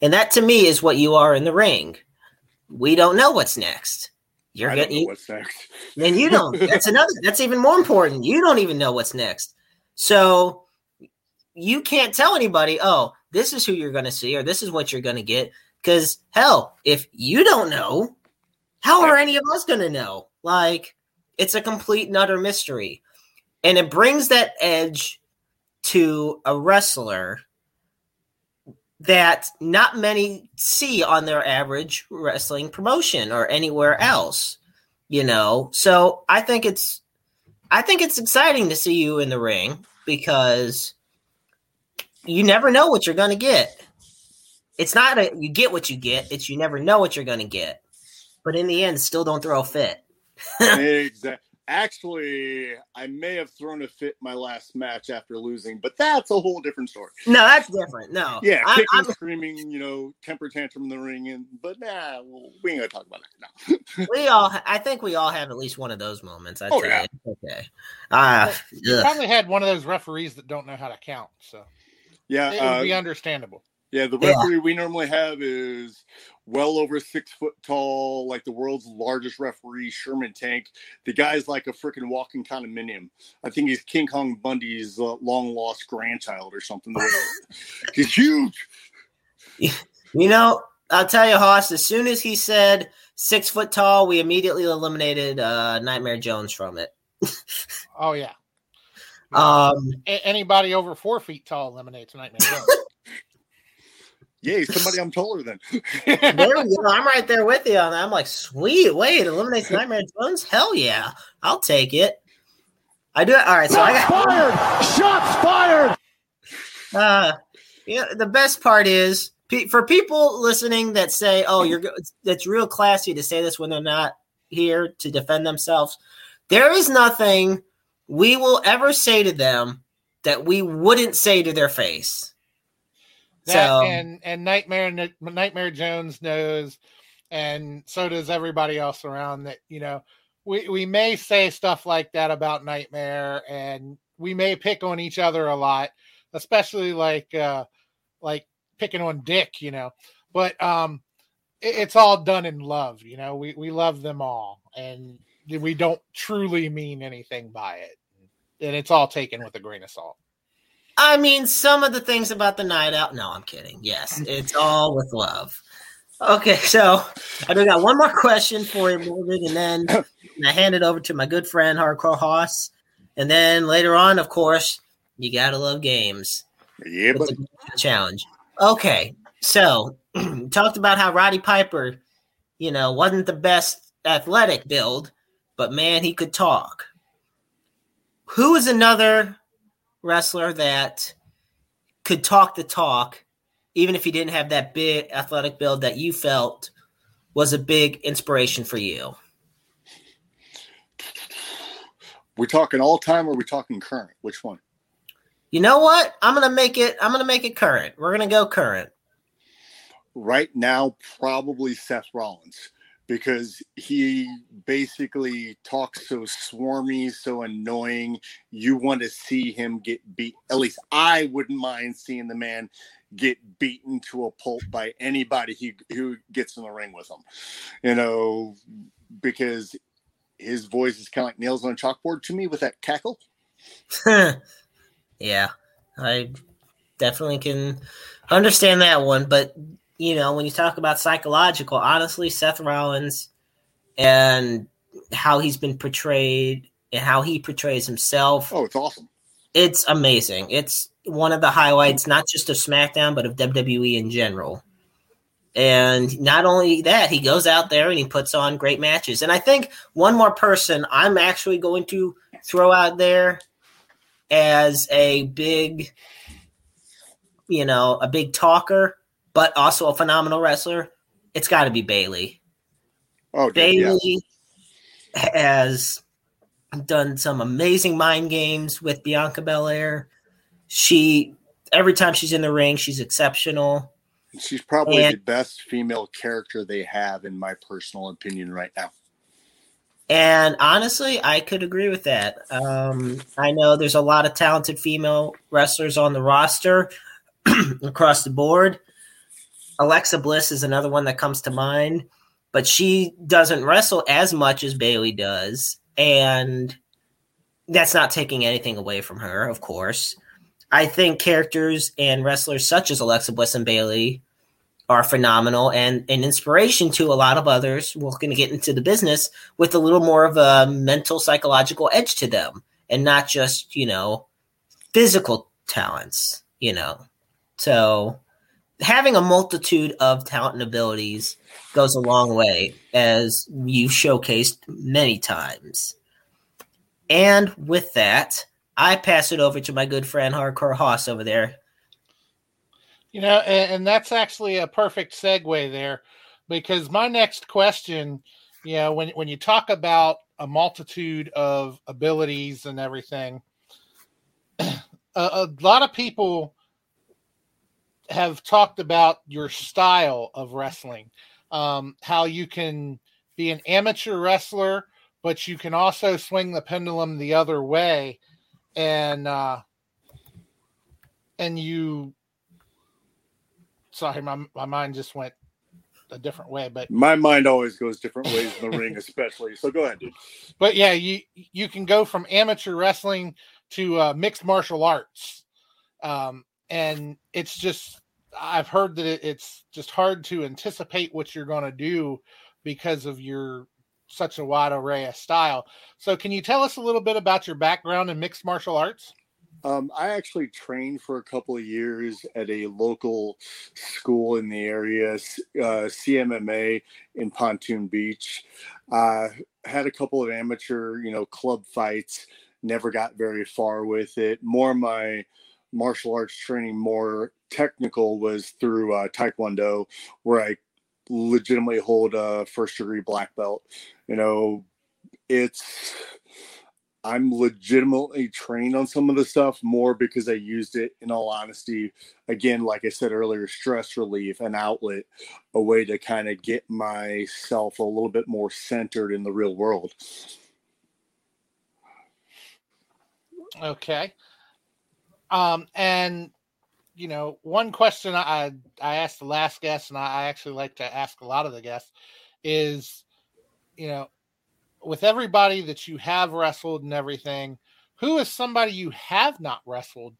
And that to me is what you are in the ring. We don't know what's next. You're I getting what's next. And you don't. That's another that's even more important. You don't even know what's next. So you can't tell anybody, oh, this is who you're going to see or this is what you're going to get. Because hell, if you don't know, how are any of us going to know? Like, it's a complete and utter mystery and it brings that edge to a wrestler that not many see on their average wrestling promotion or anywhere else you know? So i think it's i think it's exciting to see you in the ring because you never know what you're going to get. It's not a you get what you get it's you never know what you're going to get. But in the end still don't throw a fit. Exactly Actually, I may have thrown a fit my last match after losing, but that's a whole different story. No, that's different. No. Yeah, I- kicking, I'm- screaming, you know, temper tantrum in the ring, and but nah, well, we ain't gonna talk about that now. we all I think we all have at least one of those moments. I'd Oh, say. yeah. Okay. Uh You ugh. probably had one of those referees that don't know how to count, so Yeah, it would be uh, understandable. yeah. The Yeah. referee we normally have is well over six foot tall, like the world's largest referee, Sherman Tank. The guy's like a freaking walking condominium. I think he's King Kong Bundy's uh, long lost grandchild or something. he's huge. You know, I'll tell you, Hoss, as soon as he said six foot tall, we immediately eliminated uh Nightmare Jones from it. Oh yeah. Um A- anybody over four feet tall eliminates Nightmare Jones. Yay, somebody I'm taller than. there we go. I'm right there with you on that. I'm like, sweet, wait, eliminates Nightmare Jones? Hell yeah. I'll take it. I do it. All right, so I got fired! Shots fired! Uh, yeah, the best part is pe- for people listening that say, "Oh, you're go- it's, it's real classy to say this when they're not here to defend themselves." There is nothing we will ever say to them that we wouldn't say to their face. That so and and Nightmare Nightmare Jones knows, and so does everybody else around that. You know, we we may say stuff like that about Nightmare, and we may pick on each other a lot, especially like uh like picking on Dick. You know, but um, it, it's all done in love. You know, we we love them all, and we don't truly mean anything by it, and it's all taken with a grain of salt. I mean, some of the things about the night out. No, I'm kidding. Yes, it's all with love. Okay, so I do got one more question for you, Morbid, and then I hand it over to my good friend Hardcore Hoss. And then later on, of course, you gotta love games. Yeah, but challenge. Okay, so talked about how Roddy Piper, you know, wasn't the best athletic build, but man, he could talk. Who is another wrestler that could talk the talk, even if he didn't have that big athletic build that you felt was a big inspiration for you? we're talking all time or we're talking current? Which one? You know what? I'm gonna make it. I'm gonna make it current. We're gonna go current. Right now, probably Seth Rollins because he basically talks so swarmy, so annoying. You want to see him get beat. At least I wouldn't mind seeing the man get beaten to a pulp by anybody he, who gets in the ring with him. You know, because his voice is kind of like nails on a chalkboard to me with that cackle. yeah, I definitely can understand that one. But you know, when you talk about psychological, honestly, Seth Rollins and how he's been portrayed and how he portrays himself, Oh, it's awesome. it's amazing. It's one of the highlights, not just of SmackDown, but of WWE in general. And not only that, he goes out there and he puts on great matches. And I think one more person I'm actually going to throw out there as a big, you know, a big talker, but also a phenomenal wrestler. It's got to be Bayley. Oh, dude, yeah. Bayley has done some amazing mind games with Bianca Belair. She every time she's in the ring, she's exceptional. She's probably And- the best female character they have, in my personal opinion, right now. And honestly, I could agree with that. Um, I know there's a lot of talented female wrestlers on the roster across the board. Alexa Bliss is another one that comes to mind, but she doesn't wrestle as much as Bayley does. And that's not taking anything away from her, of course. I think characters and wrestlers such as Alexa Bliss and Bayley are phenomenal and an inspiration to a lot of others. We're going to get into the business with a little more of a mental, psychological edge to them and not just, you know, physical talents, you know. So having a multitude of talent and abilities goes a long way, as you've showcased many times. And with that, I pass it over to my good friend Hardcore Hoss over there. You know, and, and that's actually a perfect segue there because my next question, you know, when when you talk about a multitude of abilities and everything. a, a lot of people have talked about your style of wrestling, um, how you can be an amateur wrestler, but you can also swing the pendulum the other way, and uh, and you. Sorry, my my mind just went a different way, but my mind always goes different ways in the ring, especially. So go ahead, dude. But yeah, you you can go from amateur wrestling to uh, mixed martial arts, um, and it's just I've heard that it's just hard to anticipate what you're going to do because of your such a wide array of style. So, can you tell us a little bit about your background in mixed martial arts? Um, I actually trained for a couple of years at a local school in the area, uh, CMMA in Pontoon Beach. Uh, had a couple of amateur, you know, club fights. Never got very far with it. More my martial arts training, more technical, was through uh, Taekwondo, where I legitimately hold a first degree black belt. You know, it's I'm legitimately trained on some of the stuff more because I used it in all honesty. Again, like I said earlier, stress relief, an outlet, a way to kind of get myself a little bit more centered in the real world. Okay. Um, and you know, one question I I asked the last guest, and I actually like to ask a lot of the guests, is, you know, with everybody that you have wrestled and everything, who is somebody you have not wrestled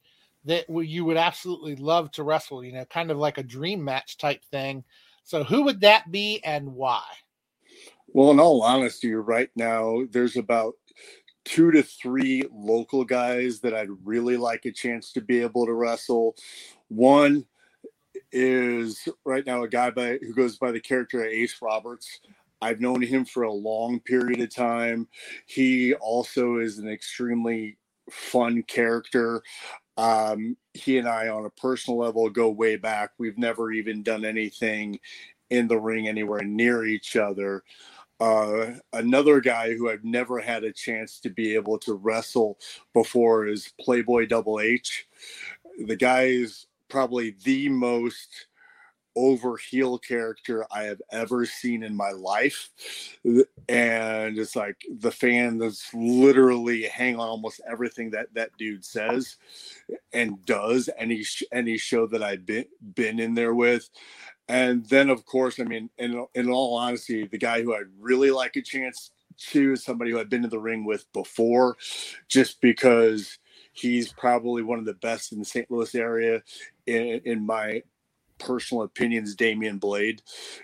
that you would absolutely love to wrestle? You know, kind of like a dream match type thing. So, who would that be and why? Well, in all honesty, right now, there's about two to three local guys that I'd really like a chance to be able to wrestle. One is right now a guy by who goes by the character Ace Roberts. I've known him for a long period of time. He also is an extremely fun character. Um, he and I, on a personal level, go way back. We've never even done anything in the ring anywhere near each other. Uh, another guy who I've never had a chance to be able to wrestle before is Playboy Double H. The guy is probably the most over heel character I have ever seen in my life. And it's like the fans literally hang on almost everything that that dude says and does any any show that I've been been in there with. And then of course, I mean, in in all honesty, the guy who I'd really like a chance to is somebody who I've been in the ring with before, just because he's probably one of the best in the St. Louis area in, in my personal opinions Damian Blade.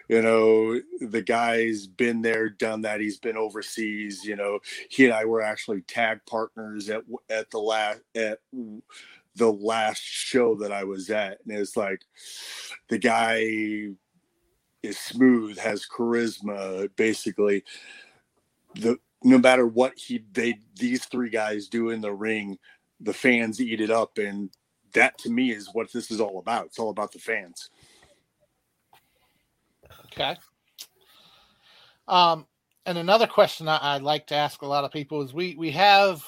You know, the guy's been there, done that. He's been overseas. You know, he and I were actually tag partners at at the last at the last show that I was at, and it's like the guy is smooth, has charisma, basically. The no matter what he they these three guys do in the ring, the fans eat it up and that to me is what this is all about. It's all about the fans. Okay. Um, and another question I, would like to ask a lot of people is we we have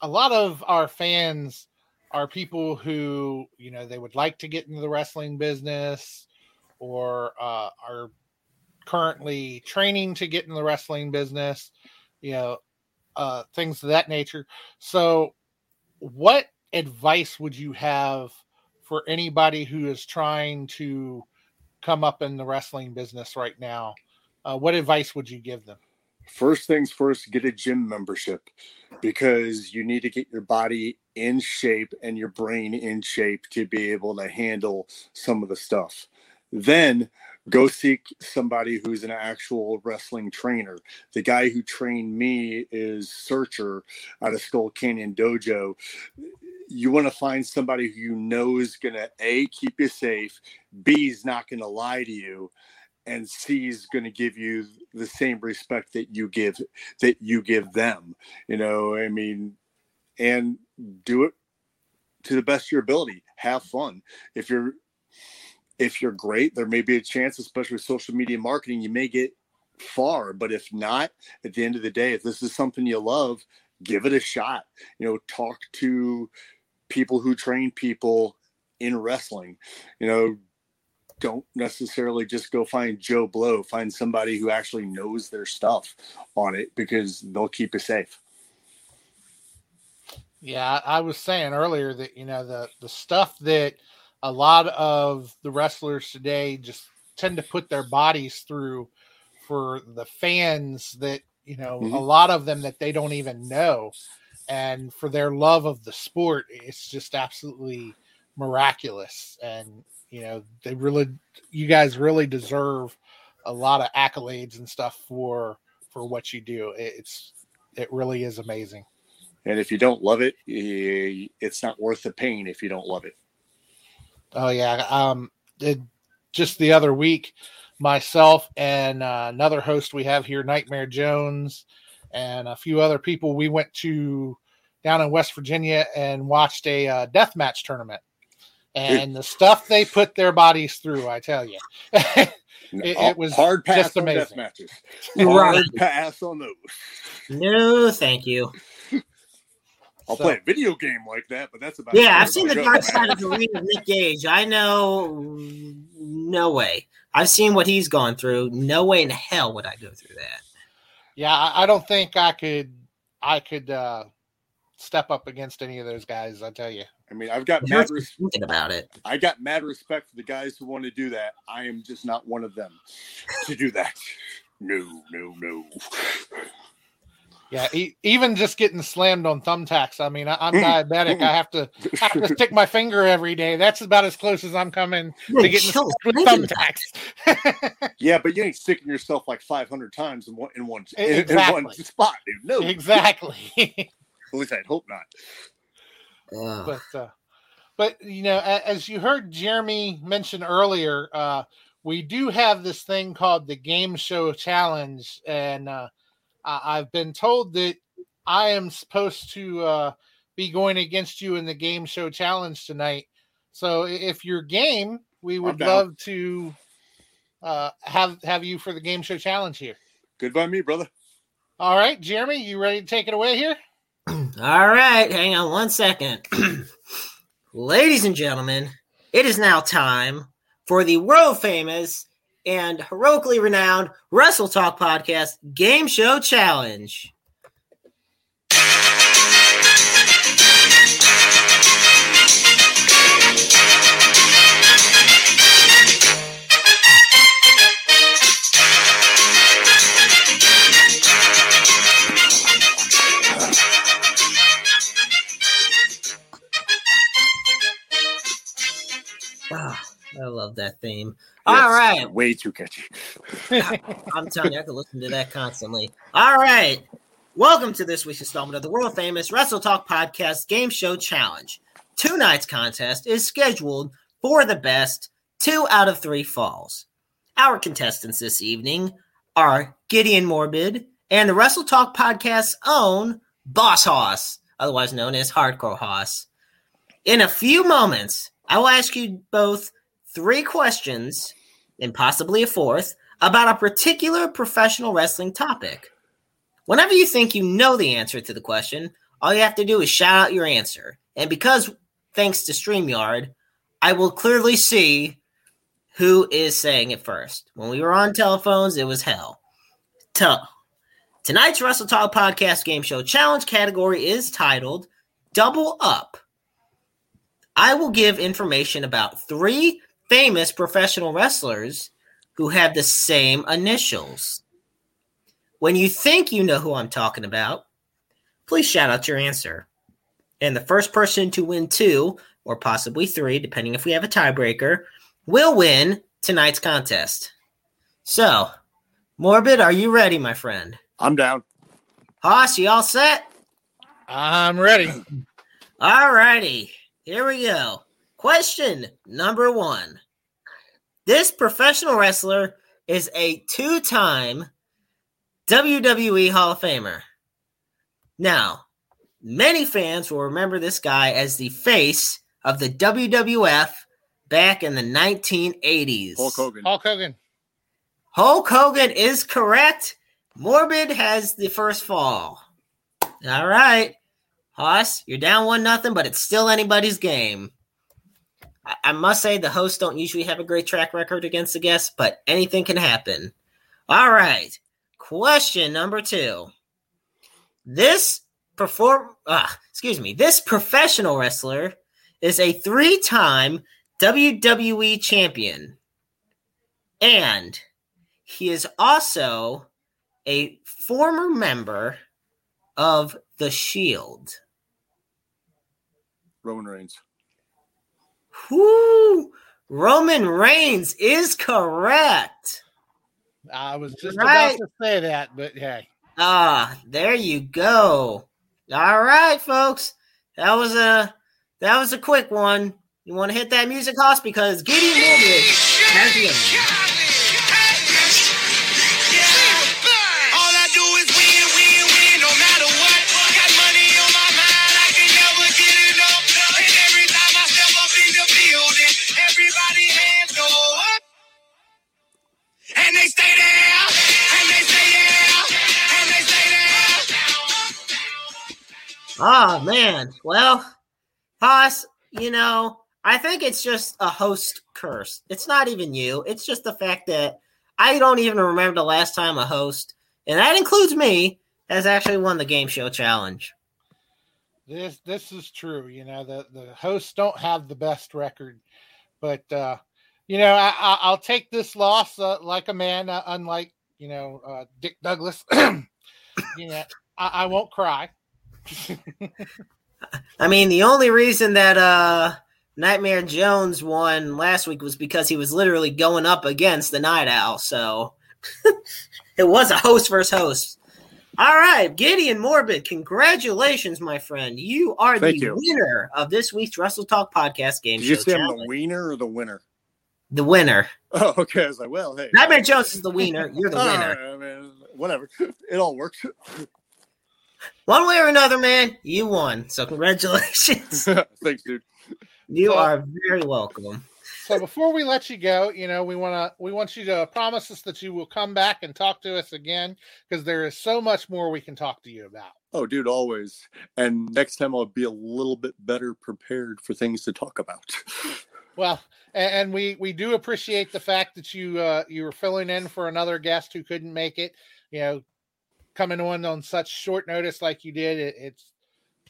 a lot of our fans are people who you know they would like to get into the wrestling business or uh, are currently training to get in the wrestling business, you know, uh, things of that nature. So, what advice would you have for anybody who is trying to come up in the wrestling business right now? Uh, what advice would you give them? First things first, get a gym membership because you need to get your body in shape and your brain in shape to be able to handle some of the stuff. Then go seek somebody who's an actual wrestling trainer. The guy who trained me is Searcher out of Skull Canyon Dojo you want to find somebody who you know is going to a keep you safe b is not going to lie to you and c is going to give you the same respect that you give that you give them you know i mean and do it to the best of your ability have fun if you're if you're great there may be a chance especially with social media marketing you may get far. But if not, at the end of the day, if this is something you love, give it a shot. You know, talk to people who train people in wrestling. You know, don't necessarily just go find Joe Blow. Find somebody who actually knows their stuff on it because they'll keep you safe. Yeah, I was saying earlier that you know the the stuff that a lot of the wrestlers today just tend to put their bodies through for the fans that you know mm-hmm. a lot of them that they don't even know and for their love of the sport it's just absolutely miraculous and you know they really you guys really deserve a lot of accolades and stuff for for what you do. It's it really is amazing. And if you don't love it it's not worth the pain if you don't love it. Oh yeah um it, just the other week myself and uh, another host we have here nightmare jones and a few other people we went to down in west virginia and watched a uh, death match tournament and the stuff they put their bodies through, I tell you. it, it, was hard pass just amazing. matches. Hard right. pass on those. No, thank you. I'll so, play a video game like that, but that's about. Yeah, I've seen the dark side of the ring of Nick Gage. I know, no way. I've seen what he's gone through. No way in hell would I go through that. Yeah, I, I don't think I could. I could uh, step up against any of those guys. I tell you. I mean, I've got mad res- thinking about it. I got mad respect for the guys who want to do that. I am just not one of them to do that. No, no, no. Yeah, even just getting slammed on thumbtacks. I mean, I, am hmm. diabetic. I have to have to stick my finger every day. That's about as close as I'm coming to getting with thumbtacks. yeah, but you ain't sticking yourself like 500 times in one in one, exactly. in one spot, dude. No, exactly. At least I'd hope not. Yeah. But uh, but you know, as you heard Jeremy mention earlier, uh, we do have this thing called the Game Show Challenge, and uh, I've been told that I am supposed to uh, be going against you in the Game Show Challenge tonight. So if you're game, we would love to uh, have have you for the Game Show Challenge here. Good by me, brother. All right, Jeremy, you ready to take it away here? All right, hang on one second. Ladies and gentlemen, it is now time for the world famous and heroically renowned Wrestle Talk Podcast Game Show Challenge. That theme. Yes, All right. Way too catchy. I'm telling you, I could listen to that constantly. All right. Welcome to this week's installment of the world famous Wrestle Talk Podcast Game Show Challenge. Tonight's contest is scheduled for the best two out of three falls. Our contestants this evening are Gideon Morbid and the Wrestle Talk Podcast's own Boss Hoss, otherwise known as Hardcore Hoss. In a few moments, I will ask you both three questions and possibly a fourth about a particular professional wrestling topic. Whenever you think you know the answer to the question, all you have to do is shout out your answer. And because, thanks to StreamYard, I will clearly see who is saying it first. When we were on telephones, it was hell. Tell. Tonight's Wrestle Talk Podcast Game Show Challenge category is titled Double Up. I will give information about three famous professional wrestlers who have the same initials. When you think you know who I'm talking about, please shout out your answer. And the first person to win two, or possibly three, depending if we have a tiebreaker, will win tonight's contest. So, Morbid, are you ready, my friend? I'm down. Hoss, you all set? I'm ready. All righty. Here we go. Question number one. This professional wrestler is a two time WWE Hall of Famer. Now, many fans will remember this guy as the face of the WWF back in the 1980s. Hulk Hogan. Hulk Hogan. Hulk Hogan is correct. Morbid has the first fall. All right. Hoss, you're down one nothing, but it's still anybody's game. I, must say the hosts don't usually have a great track record against the guests, but anything can happen. All right. Question number two. This perform uh, excuse me, this professional wrestler is a three-time WWE champion. And he is also a former member of the Shield. Roman Reigns. Whoo! Roman Reigns is correct. I was just Right. about to say that, but hey, Ah, there you go. All right, folks. That was a that was a quick one. You want to hit that music Hoss because Gideon Morbid has the Oh man. Well, Hoss, you know, I think it's just a host curse. It's not even you. It's just the fact that I don't even remember the last time a host, and that includes me, has actually won the game show challenge. this this is true. You know, the the hosts don't have the best record, but uh, you know, I, I, I'll take this loss uh, like a man. Uh, unlike you know uh, Dick Douglas, you know, I, I won't cry. I mean, the only reason that uh Nightmare Jones won last week was because he was literally going up against the Night Owl. So it was a host versus host. All right, Gideon Morbid, congratulations, my friend. You are Thank the you. winner of this week's Wrestle Talk podcast game Did you show say I'm the wiener or the winner? The winner. Oh, okay. I was like, well, hey. Nightmare Jones is the winner. You're the winner. right, I mean, whatever. It all works. One way or another, man, you won. So congratulations. Thanks, dude. you So- are very welcome. So before we let you go, you know, we want to we want you to promise us that you will come back and talk to us again because there is so much more we can talk to you about. Oh, dude, always. And next time I'll be a little bit better prepared for things to talk about. Well, and, and we we do appreciate the fact that you uh you were filling in for another guest who couldn't make it. You know, coming on on such short notice like you did, it, it's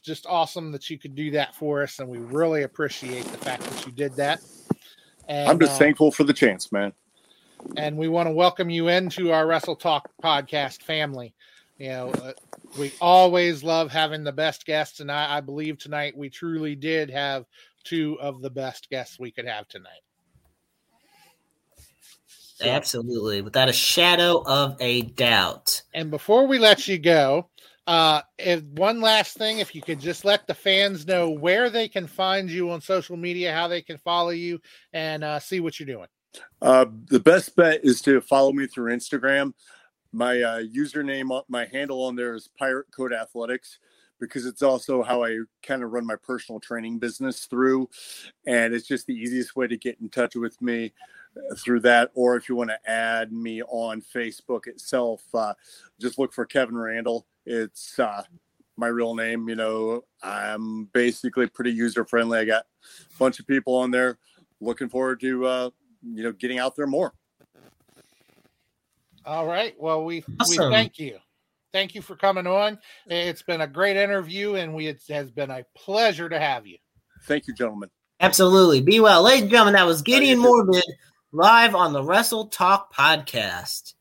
just awesome that you could do that for us, and we really appreciate the fact that you did that. And, I'm just uh, thankful for the chance, man. and we want to welcome you into our Wrestle Talk podcast family. You know, uh, we always love having the best guests, and I, I believe tonight we truly did have two of the best guests we could have tonight. So- Absolutely, without a shadow of a doubt. And before we let you go, uh, if one last thing, if you could just let the fans know where they can find you on social media, how they can follow you, and uh, see what you're doing. Uh, the best bet is to follow me through Instagram. My uh, username, on- my handle on there is Pirate Code Athletics because it's also how I kind of run my personal training business through. And it's just the easiest way to get in touch with me uh, through that. Or if you want to add me on Facebook itself, uh, just look for Kevin Randall. It's uh, my real name. You know, I'm basically pretty user friendly. I got a bunch of people on there. Looking forward to uh, you know getting out there more. All right. Well, we Awesome. we thank you. Thank you for coming on. It's been a great interview, and we it has been a pleasure to have you. Thank you, gentlemen. Absolutely. Be well. Ladies and gentlemen, that was Gideon you. Morbid live on the Wrestle Talk podcast.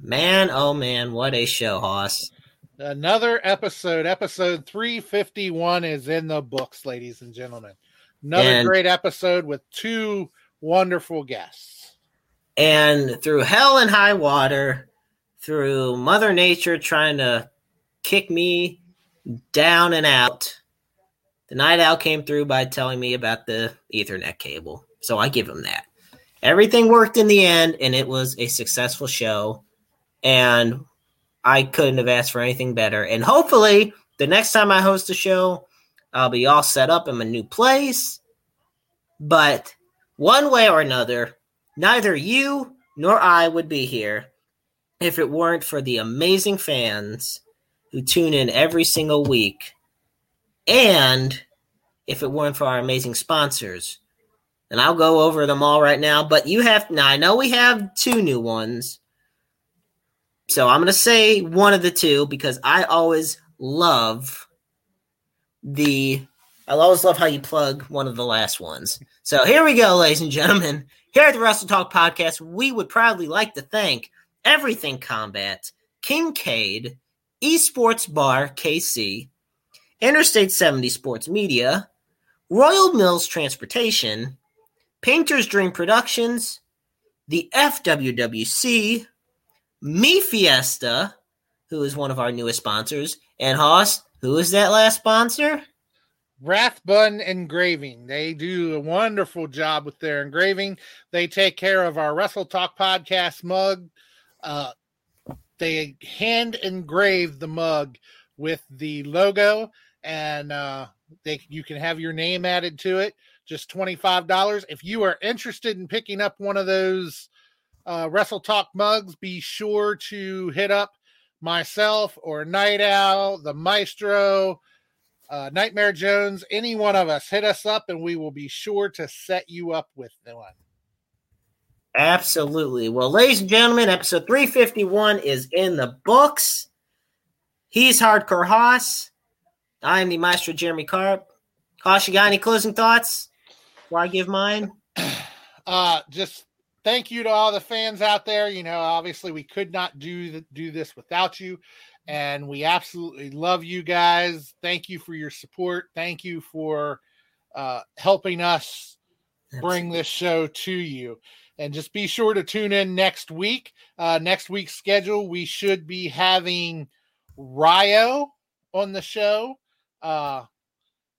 Man, oh man, what a show, Hoss. Another episode, episode 351, is in the books, ladies and gentlemen. Another And- great episode with two wonderful guests. And through hell and high water, through Mother Nature trying to kick me down and out, the night owl came through by telling me about the Ethernet cable. So I give him that. Everything worked in the end, and it was a successful show. And I couldn't have asked for anything better. And hopefully, the next time I host a show, I'll be all set up in my new place. But one way or another, neither you nor I would be here if it weren't for the amazing fans who tune in every single week and if it weren't for our amazing sponsors. And I'll go over them all right now, but you have now I know we have two new ones. So I'm going to say one of the two because I always love the I always love how you plug one of the last ones. So here we go, ladies and gentlemen. Here at the Wrestle Talk Podcast, we would proudly like to thank Everything Combat, Kincaid, Esports Bar KC, Interstate 70 Sports Media, Royal Mills Transportation, Painter's Dream Productions, the FWWC, Me Fiesta, who is one of our newest sponsors, and Hoss, who is that last sponsor? Rathbun Engraving. They do a wonderful job with their engraving. They take care of our Wrestle Talk podcast mug. Uh, they hand engrave the mug with the logo, and uh, they you can have your name added to it. Just twenty five dollars. If you are interested in picking up one of those uh, Wrestle Talk mugs, be sure to hit up myself or Night Owl, the Maestro uh, Nightmare Jones, any one of us, hit us up and we will be sure to set you up with one. Absolutely. Well, ladies and gentlemen, episode 351 is in the books. He's Hardcore Hoss. I'm the Maestro Jeremy Carp. Hoss, you got any closing thoughts before I give mine? Uh, just thank you to all the fans out there. You know, obviously we could not do the, do this without you and we absolutely love you guys. Thank you for your support. Thank you for uh, helping us bring this show to you. And just be sure to tune in next week. Uh, next week's schedule, we should be having Ryo on the show. Uh,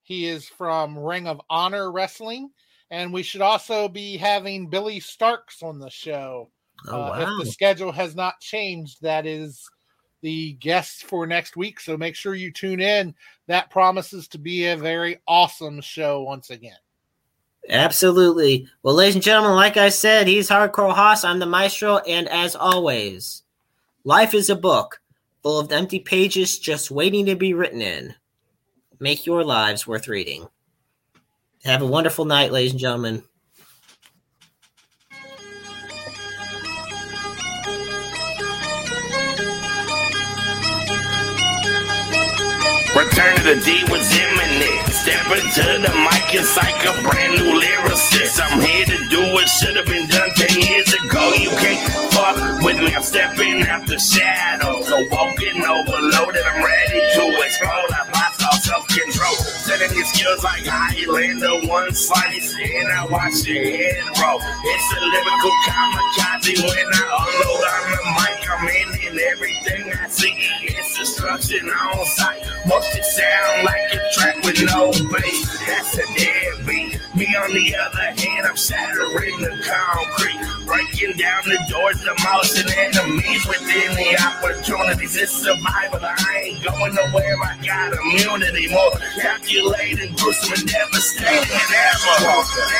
he is from Ring of Honor Wrestling. And we should also be having Billy Starks on the show. Oh, wow. Uh, if the schedule has not changed, that is the guests for next week. So make sure you tune in. That promises to be a very awesome show once again. Absolutely. Well, ladies and gentlemen, like I said, he's Hardcore Hoss. I'm the Maestro. And as always, life is a book full of empty pages just waiting to be written in. Make your lives worth reading. Have a wonderful night, ladies and gentlemen. Return to the D was imminent. Step into the mic and psych a brand new lyricist. I'm here to do what should have been done 10 years ago. You can't fuck with me. I'm stepping out the shadows. So walking overloaded. I'm ready to explode. I self control. Setting your skills like Highlander one slice. And I watch your head roll. It's a lyrical kamikaze when I unload on the mic. I'm in everything I see. It's destruction on sight. Most it sound like a track with no bass. That's a deadbeat. Me on the other hand, I'm shattering the concrete, breaking down the doors motion enemies within the opportunities. It's survival. I ain't going nowhere. I got immunity, more calculated, gruesome, and devastating ever.